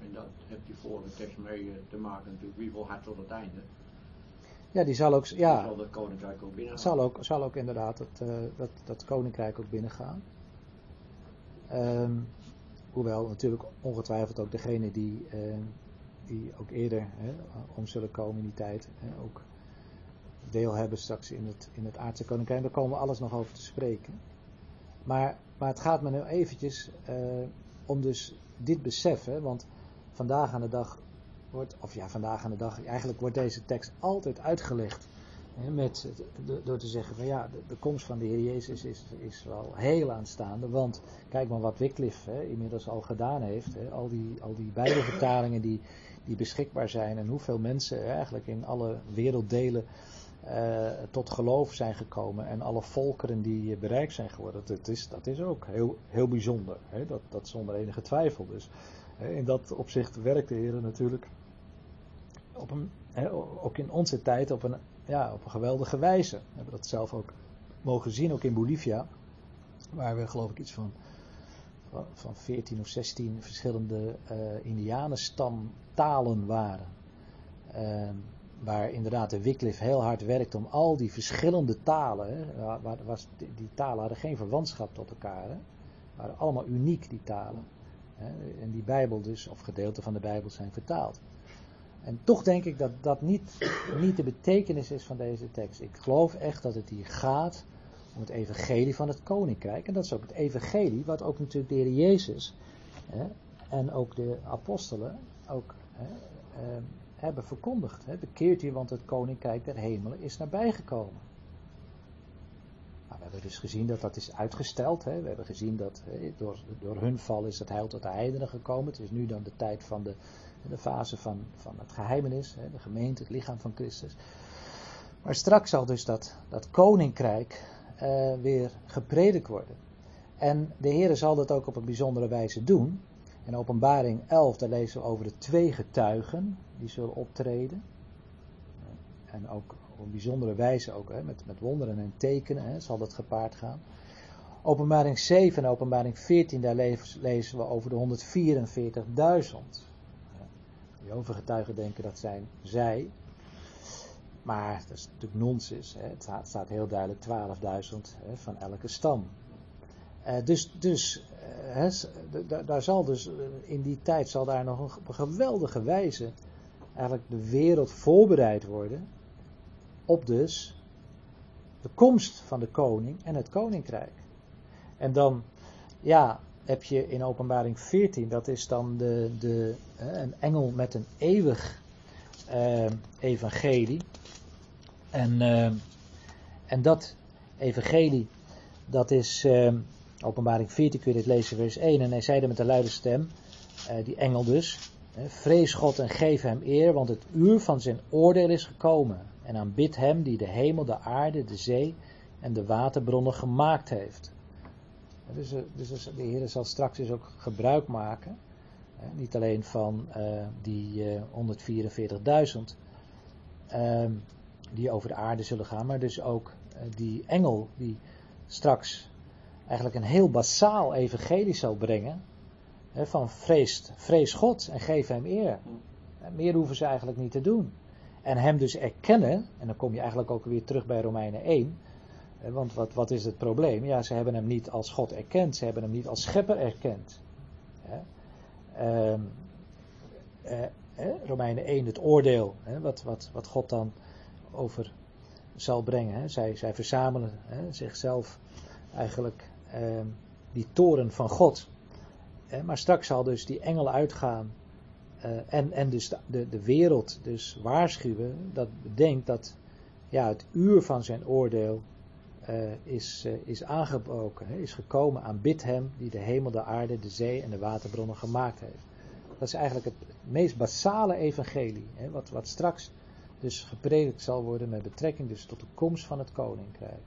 En dat heeft die vorige tekst mee eh, te maken natuurlijk. Wie wil hard tot het einde? Ja, die zal ook, Die ja, zal dat koninkrijk ook binnen zal ook, zal ook inderdaad dat, eh, dat, dat koninkrijk ook binnengaan. Ehm, hoewel natuurlijk ongetwijfeld ook degene die, ehm, die ook eerder hè, om zullen komen in die tijd, hè, ook deel hebben straks in het, in het aardse koninkrijk. Daar komen we alles nog over te spreken. Maar, maar het gaat me nu eventjes eh, om dus dit besef, hè, want vandaag aan de dag wordt, of ja, vandaag aan de dag, eigenlijk wordt deze tekst altijd uitgelegd. Met, door te zeggen van ja, de, komst van de Heer Jezus is, is wel heel aanstaande. Want kijk maar wat Wycliffe inmiddels al gedaan heeft. Al, die, al die Bijbelvertalingen die, die beschikbaar zijn. En hoeveel mensen eigenlijk in alle werelddelen eh, tot geloof zijn gekomen. En alle volkeren die bereikt zijn geworden. Dat is, dat is ook heel, heel bijzonder. Dat, dat zonder enige twijfel. Dus in dat opzicht werkt de Heer natuurlijk op een, ook in onze tijd op een, ja, op een geweldige wijze. We hebben dat zelf ook mogen zien, ook in Bolivia. Waar we geloof ik iets van, van, van 14 of 16 verschillende eh indianenstamtalen waren. Ehm, waar inderdaad de Wycliffe heel hard werkt om al die verschillende talen. Hè, waar, was, die, die talen hadden geen verwantschap tot elkaar. Hè, waren allemaal uniek, die talen. Hè, en die Bijbel dus, of gedeelten van de Bijbel zijn vertaald. En toch denk ik dat dat niet, niet de betekenis is van deze tekst. Ik geloof echt dat het hier gaat om het evangelie van het koninkrijk. En dat is ook het evangelie wat ook natuurlijk de Heer Jezus hè, en ook de apostelen ook hè, eh, hebben verkondigd. Hè. Bekeert u, want het koninkrijk der hemelen is nabijgekomen. Nou, we hebben dus gezien dat dat is uitgesteld. Hè. We hebben gezien dat door, door hun val is het heil tot de heidenen gekomen. Het is nu dan de tijd van de, de fase van, van het geheimenis, de gemeente, het lichaam van Christus. Maar straks zal dus dat, dat koninkrijk eh, weer gepredikt worden. En de Heer zal dat ook op een bijzondere wijze doen. In openbaring 11, daar lezen we over de twee getuigen die zullen optreden. En ook op een bijzondere wijze, ook, hè, met, met wonderen en tekenen, hè, zal dat gepaard gaan. Openbaring 7 en openbaring 14, daar lezen we over de 144.000. Die overgetuigen denken dat zijn zij. Maar dat is natuurlijk nonsens. Hè. Het staat, heel duidelijk 12.000 hè, van elke stam. Eh, dus dus eh, daar zal dus eh, in die tijd zal daar nog een geweldige wijze eigenlijk de wereld voorbereid worden op dus de komst van de koning en het koninkrijk. En dan ja, heb je in openbaring 14, dat is dan de, de, een engel met een eeuwig eh, evangelie. En, eh, en dat evangelie, dat is eh, openbaring 14, kun je dit lezen, vers 1. En hij zeide met een luide stem, eh, die engel dus, vrees God en geef hem eer, want het uur van zijn oordeel is gekomen. En aanbid hem die de hemel, de aarde, de zee en de waterbronnen gemaakt heeft. Dus, eh, dus de Heer zal straks dus ook gebruik maken. hè, niet alleen van eh, die eh, 144.000 ehm, die over de aarde zullen gaan, maar dus ook die engel die straks eigenlijk een heel basaal evangelie zal brengen. hè, van vrees, vrees God en geef hem eer. En meer hoeven ze eigenlijk niet te doen. En hem dus erkennen, en dan kom je eigenlijk ook weer terug bij Romeinen 1. Hè, Want wat, wat is het probleem? Ja, ze hebben hem niet als God erkend, ze hebben hem niet als schepper erkend. Hè. Ehm, eh, hè, Romeinen 1, het oordeel, wat, wat, wat God dan over zal brengen. Zij, zij verzamelen zichzelf eigenlijk ehm, die toren van God. Maar straks zal dus die engel uitgaan eh, en, en dus de, de, de wereld dus waarschuwen dat bedenkt dat ja, het uur van zijn oordeel eh, is, eh, is aangebroken, hè, is gekomen. Aanbid hem die de hemel, de aarde, de zee en de waterbronnen gemaakt heeft. Dat is eigenlijk het meest basale evangelie, hè, wat, wat straks dus gepredikt zal worden met betrekking dus tot de komst van het koninkrijk.